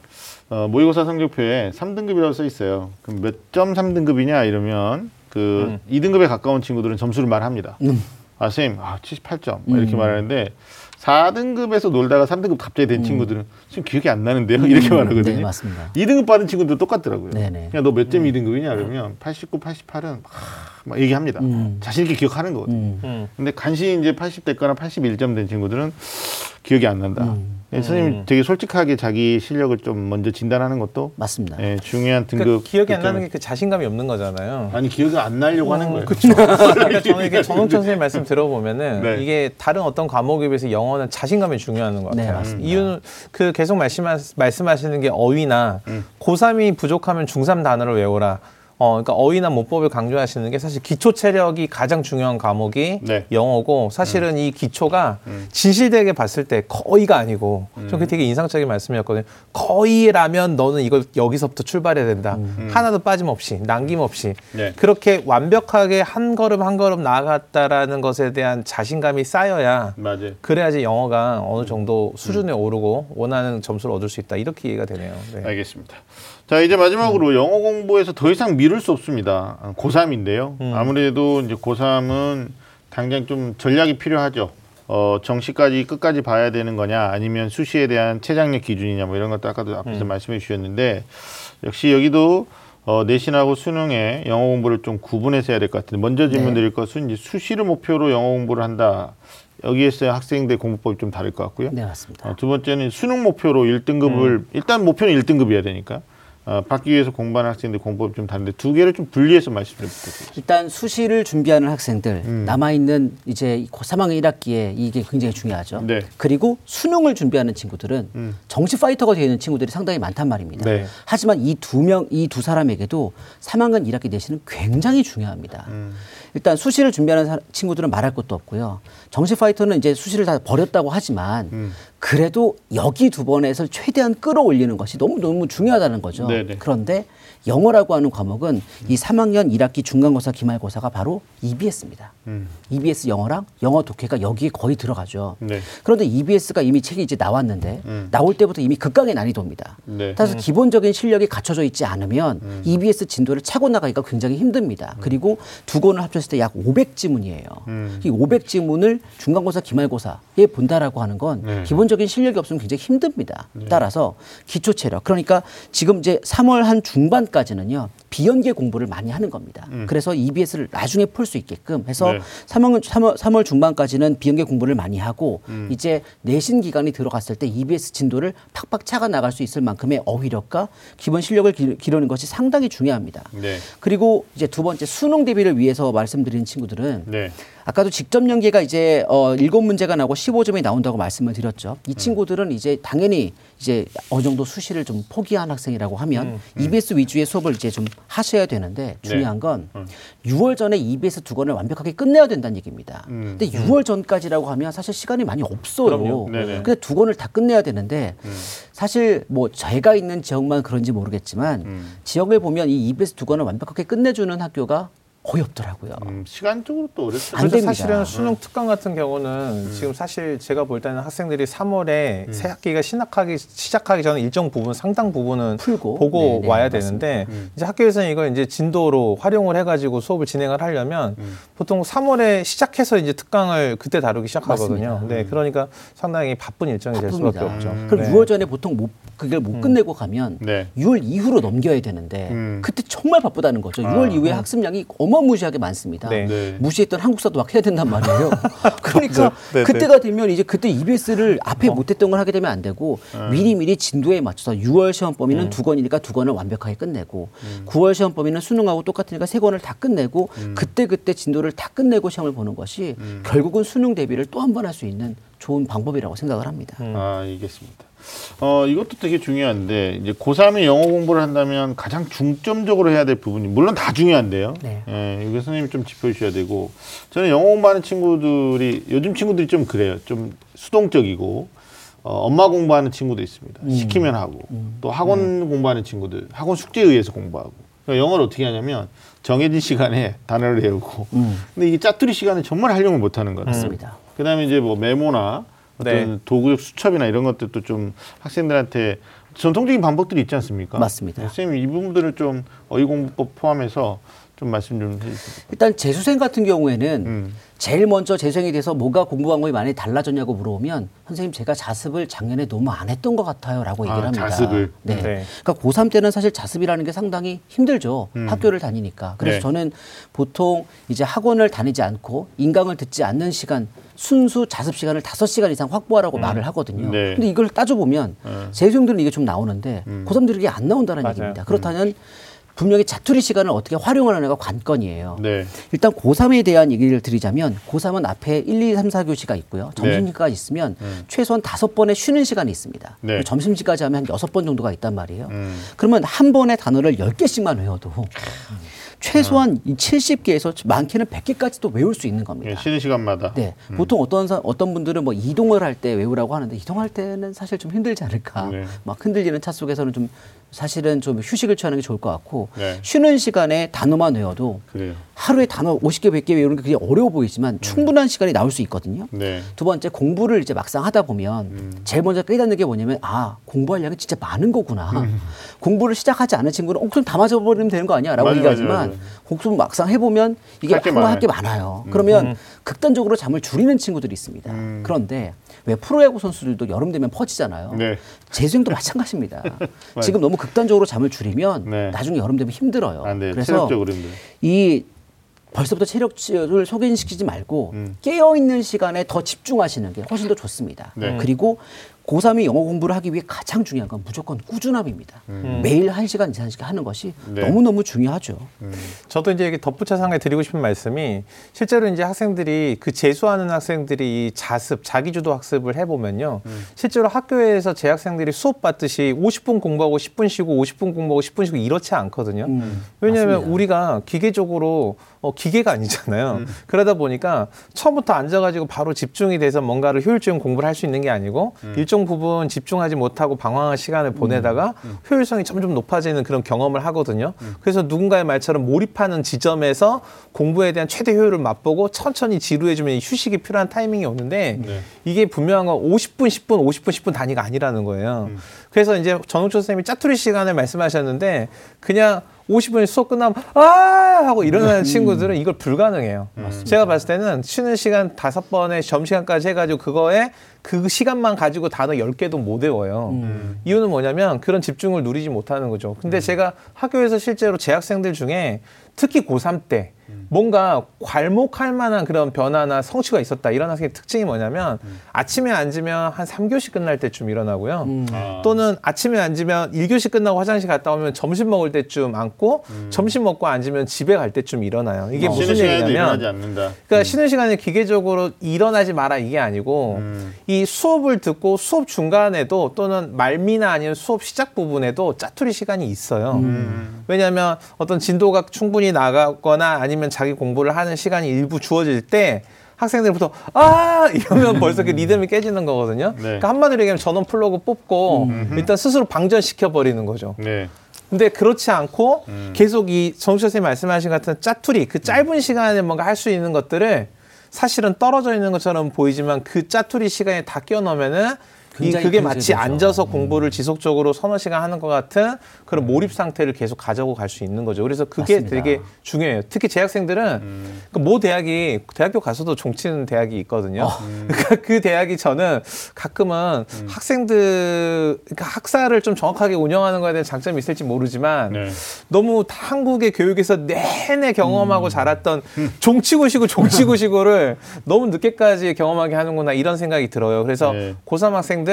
S1: 어, 모의고사 성적표에 3등급이라고 써 있어요. 그럼 몇 점 3등급이냐 이러면 그 2등급에 가까운 친구들은 점수를 말합니다.
S3: 음.
S1: 아, 선생님, 아, 78점. 막 이렇게 말하는데 4등급에서 놀다가 3등급 갑자기 된 친구들은 지금 기억이 안 나는데요. 이렇게 말하거든요.
S3: 네, 맞습니다.
S1: 2등급 받은 친구들도 똑같더라고요.
S3: 네네.
S1: 그냥 너몇 점 2등급이냐 그러면 89, 88은 막, 막 얘기합니다. 자신 있게 기억하는 거거든요.
S2: 음.
S1: 근데 간신히 이제 80대거나 81점 된 친구들은 기억이 안 난다. 예, 선생님 되게 솔직하게 자기 실력을 좀 먼저 진단하는 것도
S3: 맞습니다.
S1: 예, 중요한 등급.
S2: 그러니까 기억이 안 나는 게 그 자신감이 없는 거잖아요.
S1: 아니 기억이 안 나려고 하는 거예요.
S2: 그러니까 저는 이게 정홍천 선생님 말씀 들어보면은
S1: 네.
S2: 이게 다른 어떤 과목에 비해서 영어는 자신감이 중요한 것
S3: 네,
S2: 같아요.
S3: 맞습니다.
S2: 이유는 그 계속 말씀 말씀하시는 게 어휘나
S1: 음.
S2: 고3이 부족하면 중3 단어를 외워라. 어, 그러니까 어휘나 문법을 강조하시는 게 사실 기초 체력이 가장 중요한 과목이
S1: 네.
S2: 영어고 사실은 이 기초가 진실되게 봤을 때 거의가 아니고 저 그게 되게 인상적인 말씀이었거든요. 거의라면 너는 이걸 여기서부터 출발해야 된다. 하나도 빠짐없이 남김없이
S1: 네.
S2: 그렇게 완벽하게 한 걸음 한 걸음 나아갔다라는 것에 대한 자신감이 쌓여야
S1: 맞아요.
S2: 그래야지 영어가 어느 정도 수준에 오르고 원하는 점수를 얻을 수 있다 이렇게 이해가 되네요. 네.
S1: 알겠습니다. 자 이제 마지막으로 영어 공부에서 더 이상 미룰 수 없습니다. 아, 고3인데요. 아무래도 이제 고3은 당장 좀 전략이 필요하죠. 어, 정시까지 끝까지 봐야 되는 거냐 아니면 수시에 대한 최장력 기준이냐 뭐 이런 것도 아까도 앞에서 말씀해 주셨는데 역시 여기도 어, 내신하고 수능에 영어 공부를 좀 구분해서 해야 될 것 같은데 먼저 질문 드릴 것은 이제 수시를 목표로 영어 공부를 한다. 여기에서 학생들 공부법이 좀 다를 것 같고요.
S3: 네, 맞습니다.
S1: 어, 두 번째는 수능 목표로 1등급을 일단 목표는 1등급이어야 되니까 어, 받기 위해서 공부하는 학생들 공부법이 좀 다른데 두 개를 좀 분리해서 말씀 좀 부탁드립니다.
S3: 일단 수시를 준비하는 학생들
S1: 음.
S3: 남아 있는 이제 3학년 1학기에 이게 굉장히 중요하죠.
S1: 네.
S3: 그리고 수능을 준비하는 친구들은
S1: 음.
S3: 정시 파이터가 되어 있는 친구들이 상당히 많단 말입니다.
S1: 네.
S3: 하지만 이 두 명, 이 두 사람에게도 3학년 1학기 내신은 굉장히 중요합니다.
S1: 음.
S3: 일단 수시를 준비하는 사- 친구들은 말할 것도 없고요. 정시 파이터는 이제 수시를 다 버렸다고 하지만
S1: 음.
S3: 그래도 여기 두 번에서 최대한 끌어올리는 것이 너무 너무 중요하다는 거죠.
S1: 네네.
S3: 그런데 영어라고 하는 과목은 이 3학년 1학기 중간고사 기말고사가 바로 EBS입니다.
S1: 음.
S3: EBS 영어랑 영어 독해가 여기에 거의 들어가죠.
S1: 네.
S3: 그런데 EBS가 이미 책이 이제 나왔는데 나올 때부터 이미 극강의 난이도입니다.
S1: 음. 네.
S3: 따라서 기본적인 실력이 갖춰져 있지 않으면 EBS 진도를 차고 나가기가 굉장히 힘듭니다. 그리고 두 권을 합쳤을 때 약 500지문이에요.
S1: 음.
S3: 이 500지문을 중간고사, 기말고사에 본다라고 하는 건
S1: 네.
S3: 기본적인 실력이 없으면 굉장히 힘듭니다. 따라서 기초 체력. 그러니까 지금 이제 3월 한 중반 까지는요. 비연계 공부를 많이 하는 겁니다. 그래서 EBS를 나중에 풀 수 있게끔 해서
S1: 음. 네.
S3: 3월, 3월, 3월 중반까지는 비연계 공부를 많이 하고
S1: 음.
S3: 이제 내신 기간이 들어갔을 때 EBS 진도를 팍팍 차가 나갈 수 있을 만큼의 어휘력과 기본 실력을 기- 기르는 것이 상당히 중요합니다.
S1: 네.
S3: 그리고 이제 두 번째 수능 대비를 위해서 말씀드린 친구들은
S1: 네.
S3: 아까도 직접 연계가 이제 어 일곱 문제가 나오고 15점이 나온다고 말씀을 드렸죠. 이 친구들은 이제 당연히 이제 어느 정도 수시를 좀 포기한 학생이라고 하면 EBS 위주의 수업을 이제 좀 하셔야 되는데 중요한 건 6월 전에 EBS 두 권을 완벽하게 끝내야 된다는 얘기입니다.
S1: 음.
S3: 근데 6월 전까지라고 하면 사실 시간이 많이 없어요.
S2: 그럼요.
S1: 네네.
S3: 근데 두 권을 다 끝내야 되는데 사실 뭐 제가 있는 지역만 그런지 모르겠지만 지역을 보면 이 EBS 두 권을 완벽하게 끝내주는 학교가 거의 없더라고요.
S1: 음, 시간적으로 또 어렵죠.
S3: 안 됩니다.
S2: 사실은 수능 특강 같은 경우는 지금 사실 제가 볼 때는 학생들이 3월에 새 학기가 시작하기 시작하기 전에 일정 부분 상당 부분은
S3: 풀고.
S2: 보고
S3: 네, 네,
S2: 와야
S3: 맞습니다.
S2: 되는데 이제 학교에서는 이걸 이제 진도로 활용을 해가지고 수업을 진행을 하려면 보통 3월에 시작해서 이제 특강을 그때 다루기 시작하거든요.
S3: 맞습니다.
S2: 네, 그러니까 상당히 바쁜 일정이 될
S3: 바쁩니다.
S2: 수밖에 없죠.
S3: 그럼
S2: 네.
S3: 6월 전에 보통 못 그걸 못 끝내고 가면
S1: 네.
S3: 6월 이후로 넘겨야 되는데
S1: 음.
S3: 그때 정말 바쁘다는 거죠. 6월 이후에 학습량이 어마무시하게 많습니다.
S2: 네.
S1: 네.
S3: 무시했던 한국사도 막 해야 된단 말이에요. 그러니까
S2: 네, 네,
S3: 그때가 되면 이제 그때 EBS를 앞에 못했던 걸 하게 되면 안 되고 미리 미리 진도에 맞춰서 6월 시험 범위는 두 권이니까 두 권을 완벽하게 끝내고 9월 시험 범위는 수능하고 똑같으니까 세 권을 다 끝내고 그때 그때 진도를 다 끝내고 시험을 보는 것이 결국은 수능 대비를 또 한 번 할 수 있는 좋은 방법이라고 생각을 합니다.
S1: 아, 알겠습니다. 어, 이것도 되게 중요한데 이제 고3에 영어 공부를 한다면 가장 중점적으로 해야 될 부분이 물론 다 중요한데요.
S3: 네.
S1: 예, 이거 선생님이 좀 짚어 주셔야 되고 저는 영어 공부하는 친구들이 요즘 친구들이 좀 그래요. 좀 수동적이고 어, 엄마 공부하는 친구도 있습니다. 시키면 하고 또 학원 공부하는 친구들 학원 숙제에 의해서 공부하고 그러니까 영어를 어떻게 하냐면 정해진 시간에 단어를 외우고 근데 이게 짜투리 시간에 정말 활용을 못 하는 거예요.
S3: 맞습니다.
S1: 그다음에 이제 뭐 메모나 어떤
S2: 네.
S1: 도구적 수첩이나 이런 것들도 좀 학생들한테 전통적인 방법들이 있지 않습니까?
S3: 맞습니다.
S1: 네, 선생님 이 부분들을 좀 어휘공부법 포함해서 좀 말씀 좀 해주세요.
S3: 일단 재수생 같은 경우에는
S1: 음.
S3: 제일 먼저 재수생이 돼서 뭐가 공부 방법이 많이 달라졌냐고 물어보면 선생님 제가 자습을 작년에 너무 안 했던 것 같아요라고 얘기를
S1: 아,
S3: 합니다.
S1: 자습을?
S3: 네.
S2: 네.
S3: 그러니까 고3 때는 사실 자습이라는 게 상당히 힘들죠. 학교를 다니니까. 그래서
S1: 음. 네.
S3: 저는 보통 이제 학원을 다니지 않고 인강을 듣지 않는 시간 순수 자습 시간을 다섯 시간 이상 확보하라고 말을 하거든요.
S1: 네.
S3: 근데 이걸 따져보면 재수생들은 이게 좀 나오는데 고3들은 이게 안 나온다는
S2: 맞아요.
S3: 얘기입니다. 그렇다면 분명히 자투리 시간을 어떻게 활용하느냐가 관건이에요.
S1: 네.
S3: 일단 고3에 대한 얘기를 드리자면 고3은 앞에 1, 2, 3, 4교시가 있고요. 점심시간까지 있으면 최소한 다섯 번의 쉬는 시간이 있습니다.
S1: 네.
S3: 점심시까지 하면 한 여섯 번 정도가 있단 말이에요.
S1: 음.
S3: 그러면 한 번의 단어를 열개씩만 외워도 최소한 이 70개에서 많게는 100개까지도 외울 수 있는 겁니다.
S1: 예, 쉬는 시간마다.
S3: 네, 보통 어떤 사- 어떤 분들은 뭐 이동을 할 때 외우라고 하는데 이동할 때는 사실 좀 힘들지 않을까.
S1: 네.
S3: 막 흔들리는 차 속에서는 좀 사실은 좀 휴식을 취하는 게 좋을 것 같고
S1: 네.
S3: 쉬는 시간에 단어만 외워도
S1: 그래요.
S3: 하루에 단어 50개, 100개 외우는 게 그게 어려워 보이지만 충분한 시간이 나올 수 있거든요.
S1: 네.
S3: 두 번째 공부를 이제 막상 하다 보면 제일 먼저 깨닫는 게 뭐냐면 아 공부할 양이 진짜 많은 거구나. 공부를 시작하지 않은 친구는 어 그럼 다 맞아버리면 되는 거 아니야라고 얘기하지만
S1: 맞아 요.
S3: 공부 막상 해보면 이게
S1: 할게
S3: 할게
S1: 많아요. 음.
S3: 많아요. 그러면 극단적으로 잠을 줄이는 친구들이 있습니다. 그런데 왜 프로야구 선수들도 여름 되면 퍼지잖아요.
S1: 네.
S3: 재수생도 마찬가지입니다. 지금 너무 극단적으로 잠을 줄이면
S1: 네.
S3: 나중에 여름 되면 힘들어요.
S1: 안 돼요.
S3: 그래서
S1: 체력적으로 힘들어요.
S3: 이 벌써부터 체력을 소진시키지 말고
S1: 음.
S3: 깨어 있는 시간에 더 집중하시는 게 훨씬 더 좋습니다.
S1: 네.
S3: 그리고 고3이 영어 공부를 하기 위해 가장 중요한 건 무조건 꾸준함입니다. 매일 한시간 이상 씩 하는 것이
S1: 음. 네.
S3: 너무너무 중요하죠.
S2: 저도 이제 이게 덧붙여서 한개 드리고 싶은 말씀이 실제로 이제 학생들이 그 재수하는 학생들이 이 자습, 자기주도 학습을 해보면요. 실제로 학교에서 재 학생들이 수업 받듯이 50분 공부하고 10분 쉬고 50분 공부하고 10분 쉬고 이렇지 않거든요. 왜냐하면
S3: 맞습니다.
S2: 우리가 기계적으로 어, 기계가 아니잖아요. 그러다 보니까 처음부터 앉아가지고 바로 집중이 돼서 뭔가를 효율적인 공부를 할 수 있는 게 아니고 일정 부분 집중하지 못하고 방황한 시간을 보내다가 효율성이 점점 높아지는 그런 경험을 하거든요. 그래서 누군가의 말처럼 몰입하는 지점에서 공부에 대한 최대 효율을 맛보고 천천히 지루해지면 휴식이 필요한 타이밍이 오는데
S1: 네.
S2: 이게 분명한 건 50분, 10분, 50분, 10분 단위가 아니라는 거예요. 그래서 이제 전홍철 선생님이 짜투리 시간을 말씀하셨는데 그냥 50분 수업 끝나면 아 하고 일어나는 친구들은 이걸 불가능해요. 제가 봤을 때는 쉬는 시간 다섯 번에 점심시간까지 해가지고 그거에 그 시간만 가지고 단어 10개도 못 외워요. 이유는 뭐냐면 그런 집중을 누리지 못하는 거죠. 근데 제가 학교에서 실제로 재학생들 중에 특히 고3 때 뭔가 괄목할 만한 그런 변화나 성취가 있었다. 이런 학생의 특징이 뭐냐면 아침에 앉으면 한 3교시 끝날 때쯤 일어나고요.
S1: 아.
S2: 또는 아침에 앉으면 1교시 끝나고 화장실 갔다 오면 점심 먹을 때쯤 앉고 점심 먹고 앉으면 집에 갈 때쯤 일어나요. 이게
S1: 음. 어, 쉬는
S2: 무슨 얘기냐면
S1: 않는다.
S2: 그러니까 쉬는 시간에 기계적으로 일어나지 마라 이게 아니고
S1: 음.
S2: 이 수업을 듣고 수업 중간에도 또는 말미나 아니면 수업 시작 부분에도 짜투리 시간이 있어요.
S1: 음.
S2: 왜냐하면 어떤 진도가 충분히 나가거나 아니면 자기 공부를 하는 시간이 일부 주어질 때 학생들부터 아 이러면 벌써 그 리듬이 깨지는 거거든요.
S1: 네.
S2: 그러니까 한마디로 얘기하면 전원 플러그 뽑고 일단 스스로 방전시켜 버리는 거죠.
S1: 네.
S2: 근데 그렇지 않고
S1: 음.
S2: 계속 이 정수 선생님 말씀하신 것 같은 짜투리 그 짧은 시간에 뭔가 할 수 있는 것들을 사실은 떨어져 있는 것처럼 보이지만 그 짜투리 시간에 다 끼워 넣으면은 이
S3: 굉장히
S2: 그게 마치. 앉아서 공부를 지속적으로 서너 시간 하는 것 같은 그런 몰입 상태를 계속 가져고 갈 수 있는 거죠. 그래서 그게
S3: 맞습니다.
S2: 되게 중요해요. 특히 재학생들은 그모 대학이 대학교 가서도 종치는 대학이 있거든요. 그러니까 그 대학이 저는 가끔은 학생들 그러니까 학사를 좀 정확하게 운영하는 거에 대한 장점이 있을지 모르지만
S1: 네.
S2: 너무 한국의 교육에서 내내
S1: 음.
S2: 경험하고 자랐던 종치고시고 종치고시고를 너무 늦게까지 경험하게 하는구나 이런 생각이 들어요. 그래서
S1: 네.
S2: 고3 학생들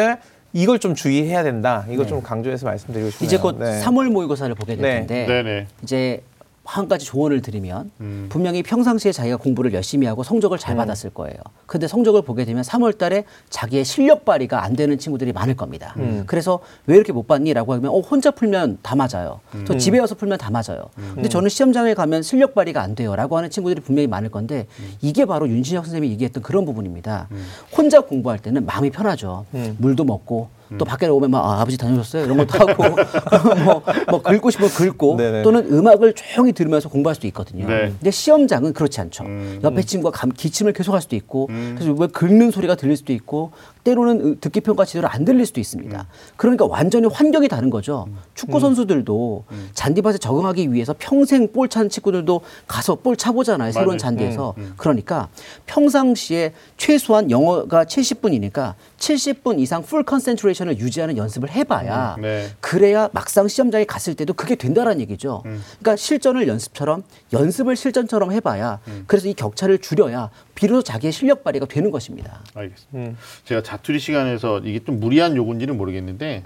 S2: 이걸 좀 주의해야 된다. 이거 좀 강조해서 말씀드리고 싶네요.
S3: 이제 곧
S2: 네.
S3: 3월 모의고사를 보게 될
S2: 네.
S3: 텐데
S1: 네네.
S3: 이제 한 가지 조언을 드리면
S1: 음.
S3: 분명히 평상시에 자기가 공부를 열심히 하고 성적을 잘 받았을 거예요. 근데 성적을 보게 되면 3월 달에 자기의 실력 발휘가 안 되는 친구들이 많을 겁니다.
S2: 음.
S3: 그래서 왜 이렇게 못 받니라고 하면 어, 혼자 풀면 다 맞아요. 저
S2: 음.
S3: 집에 와서 풀면 다 맞아요. 근데 저는 시험장에 가면 실력 발휘가 안 돼요라고 하는 친구들이 분명히 많을 건데 이게 바로 윤신혁 선생님이 얘기했던 그런 부분입니다. 혼자 공부할 때는 마음이 편하죠. 물도 먹고 또 밖에 나오면 막 아, 아버지 다녀오셨어요 이런 것도 하고 뭐, 뭐 긁고 싶으면 긁고
S2: 네네.
S3: 또는 음악을 조용히 들으면서 공부할 수도 있거든요.
S1: 네.
S3: 근데 시험장은 그렇지 않죠.
S1: 음.
S3: 옆에 친구가 감, 기침을 계속할 수도 있고 그래서 왜 긁는 소리가 들릴 수도 있고 때로는 음, 듣기 평가 제대로 안 들릴 수도 있습니다. 그러니까 완전히 환경이 다른 거죠. 축구 선수들도 잔디밭에 적응하기 위해서 평생 볼찬 친구들도 가서 볼 차보잖아요. 새로운
S1: 맞아요.
S3: 잔디에서. 그러니까 평상시에 최소한 영어가 70분이니까 70분 이상 full concentration을 유지하는 연습을 해봐야
S1: 음, 네.
S3: 그래야 막상 시험장에 갔을 때도 그게 된다라는 얘기죠. 그러니까 실전을 연습처럼 연습을 실전처럼 해봐야 그래서 이 격차를 줄여야 비로소 자기의 실력 발휘가 되는 것입니다.
S1: 알겠습니다.
S2: 음.
S1: 제가 자투리 시간에서 이게 좀 무리한 요구인지는 모르겠는데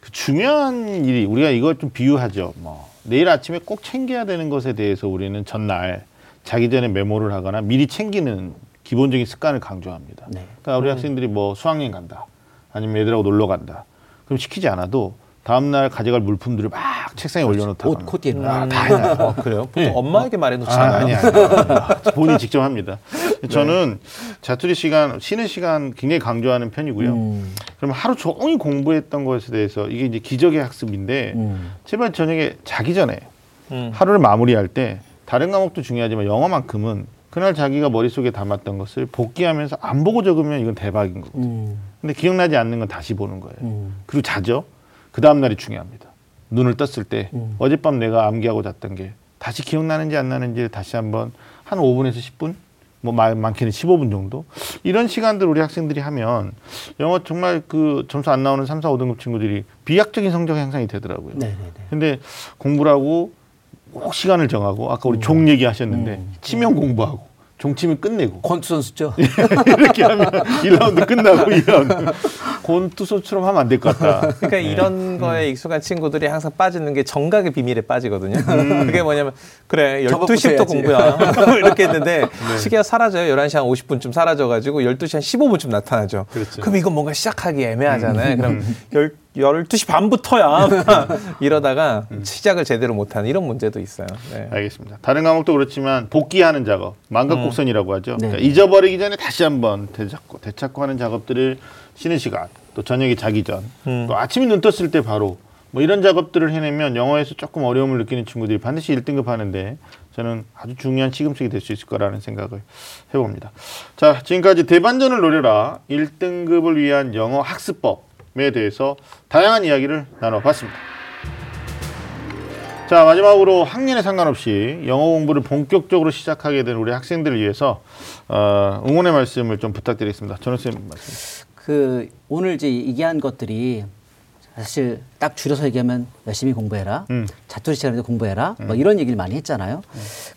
S1: 그 중요한 일이 우리가 이걸 좀 비유하죠. 뭐 내일 아침에 꼭 챙겨야 되는 것에 대해서 우리는 전날 자기 전에 메모를 하거나 미리 챙기는 기본적인 습관을 강조합니다.
S3: 네.
S1: 그러니까 우리 학생들이 뭐 수학여행 간다, 아니면 애들하고 놀러 간다. 그럼 시키지 않아도 다음 날 가져갈 물품들을 막 책상에 올려놓다가
S3: 옷, 코디에 놓고.
S1: 아, 다 해놔요.
S2: 어, 그래요? 보통 엄마에게 말해놓지
S1: 아,
S2: 않아요?
S1: 아니, 아니. 본인 직접 합니다. 저는 자투리 시간, 쉬는 시간 굉장히 강조하는 편이고요.
S3: 음.
S1: 그럼 하루 종일 공부했던 것에 대해서 이게 이제 기적의 학습인데
S3: 음.
S1: 제발 저녁에 자기 전에
S2: 음.
S1: 하루를 마무리할 때 다른 과목도 중요하지만 영어만큼은 그날 자기가 머릿속에 담았던 것을 복귀하면서 안 보고 적으면 이건 대박인 거거든요.
S3: 음.
S1: 근데 기억나지 않는 건 다시 보는 거예요.
S3: 음.
S1: 그리고 자죠. 그 다음 날이 중요합니다. 눈을 떴을 때
S3: 음.
S1: 어젯밤 내가 암기하고 잤던 게 다시 기억나는지 안 나는지 다시 한번 한 5분에서 10분 뭐 많- 많게는 15분 정도 이런 시간들 우리 학생들이 하면 영어 정말 그 점수 안 나오는 3, 4, 5등급 친구들이 비약적인 성적 향상이 되더라고요.
S3: 네네네.
S1: 근데 공부를 하고 꼭 시간을 정하고 아까 우리 종 얘기하셨는데 치면 공부하고 종 치면 끝내고
S3: 권투 선수죠.
S1: 이렇게 하면 1라운드 끝나고 2라운드 곤투소처럼 하면 안 될 것 같다.
S2: 그러니까
S1: 네.
S2: 이런 거에 익숙한 친구들이 항상 빠지는 게 정각의 비밀에 빠지거든요.
S1: 음.
S2: 그게 뭐냐면 그래
S3: 저것부터
S2: 12시부터
S3: 해야지.
S2: 공부야. 이렇게 했는데
S1: 네.
S2: 시계가 사라져요. 11시 한 50분쯤 사라져 가지고 12시 한 15분쯤 나타나죠.
S1: 그렇죠. 음.
S2: 그럼 이건 뭔가 시작하기 애매하잖아요. 그럼 12시 반부터야 이러다가 시작을 제대로 못하는 이런 문제도 있어요. 네.
S1: 알겠습니다. 다른 과목도 그렇지만 복귀하는 작업, 망각곡선이라고 하죠.
S3: 네.
S1: 그러니까 잊어버리기 전에 다시 한번 되찾고 되찾고 하는 작업들을 쉬는 시간, 또 저녁에 자기 전, 또 아침에 눈 떴을 때 바로 뭐 이런 작업들을 해내면 영어에서 조금 어려움을 느끼는 친구들이 반드시 1등급 하는데 저는 아주 중요한 시금석이 될 수 있을 거라는 생각을 해봅니다. 자, 지금까지 대반전을 노려라 1등급을 위한 영어 학습법 에 대해서 다양한 이야기를 나눠봤습니다. 자 마지막으로 학년에 상관없이 영어 공부를 본격적으로 시작하게 된 우리 학생들을 위해서 어, 응원의 말씀을 좀 부탁드리겠습니다. 전원 쌤 말씀.
S3: 그 오늘 이제 얘기한 것들이 사실 딱 줄여서 얘기하면 열심히 공부해라.
S1: 음.
S3: 자투리 시간에도 공부해라. 뭐 이런 얘기를 많이 했잖아요.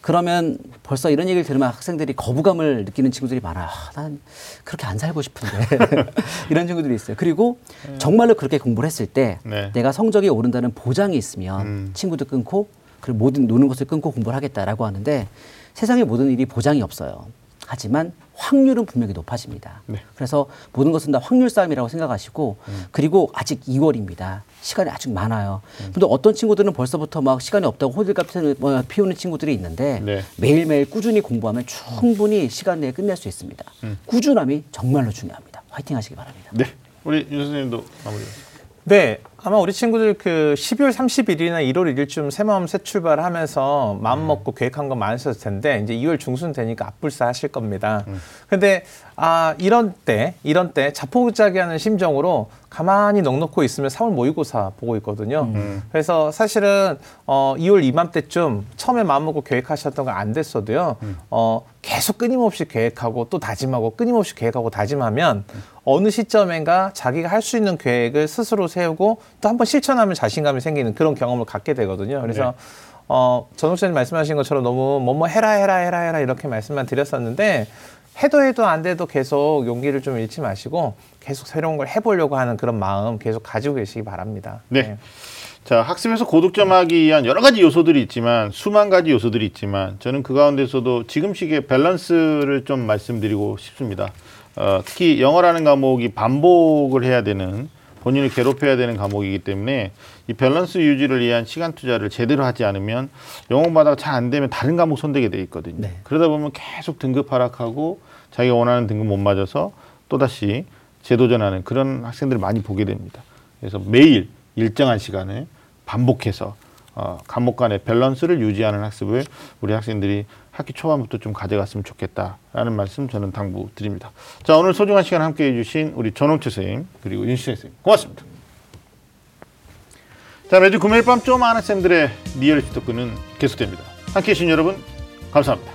S3: 그러면 벌써 이런 얘기를 들으면 학생들이 거부감을 느끼는 친구들이 많아. 아, 난 그렇게 안 살고 싶은데. 이런 친구들이 있어요. 그리고 정말로 그렇게 공부를 했을 때
S1: 네.
S3: 내가 성적이 오른다는 보장이 있으면
S1: 음.
S3: 친구도 끊고 그리고 모든 노는 것을 끊고 공부를 하겠다라고 하는데 세상의 모든 일이 보장이 없어요. 하지만 확률은 분명히 높아집니다.
S1: 네.
S3: 그래서 모든 것은 다 확률 싸움이라고 생각하시고 그리고 아직 2월입니다. 시간이 아직 많아요. 근데 어떤 친구들은 벌써부터 막 시간이 없다고 호들갑 뭐 피우는 친구들이 있는데
S1: 네.
S3: 매일매일 꾸준히 공부하면 충분히 시간 내에 끝낼 수 있습니다. 꾸준함이 정말로 중요합니다. 화이팅 하시기 바랍니다.
S1: 네, 우리 윤 선생님도 마무리.
S2: 네, 아마 우리 친구들 그 12월 30일이나 1월 1일쯤 새 마음 새 출발하면서 마음 먹고 계획한 거 많으셨을 텐데 이제 2월 중순 되니까 앞불사 하실 겁니다. 근데 아 이런 때 이런 때 자포자기하는 심정으로 가만히 넉넉고 있으면 3월 모의고사 보고 있거든요. 그래서 사실은 어 2월 이맘때쯤 처음에 마음 먹고 계획하셨던 거 안 됐어도요. 어 계속 끊임없이 계획하고 또 다짐하고 끊임없이 계획하고 다짐하면 어느 시점인가 자기가 할 수 있는 계획을 스스로 세우고 또 한번 실천하면 자신감이 생기는 그런 경험을 갖게 되거든요. 그래서 어, 전옥사님 말씀하신 것처럼 너무 뭐뭐 해라 해라 해라 해라 이렇게 말씀만 드렸었는데 해도 해도 안 돼도 계속 용기를 좀 잃지 마시고 계속 새로운 걸 해보려고 하는 그런 마음 계속 가지고 계시기 바랍니다.
S1: 네. 자, 학습에서 고득점하기 위한 여러 가지 요소들이 있지만 수만 가지 요소들이 있지만 저는 그 가운데서도 지금 시기의 밸런스를 좀 말씀드리고 싶습니다. 어, 특히 영어라는 과목이 반복을 해야 되는 본인을 괴롭혀야 되는 과목이기 때문에 이 밸런스 유지를 위한 시간 투자를 제대로 하지 않으면 영어 공부하다가 잘안 되면 다른 과목 손대게 돼 있거든요.
S3: 네.
S1: 그러다 보면 계속 등급 하락하고 자기가 원하는 등급 못 맞아서 또다시 재도전하는 그런 학생들을 많이 보게 됩니다. 그래서 매일 일정한 시간을 반복해서 어, 과목 간의 밸런스를 유지하는 학습을 우리 학생들이 학기 초반부터 좀 가져갔으면 좋겠다라는 말씀 저는 당부드립니다. 자 오늘 소중한 시간 함께해 주신 우리 전홍철 선생님 그리고 윤시생 선생님 고맙습니다. 자 매주 금요일 밤 좀 아는 쌤들의 리얼리티 토크는 계속됩니다. 함께해 주신 여러분 감사합니다.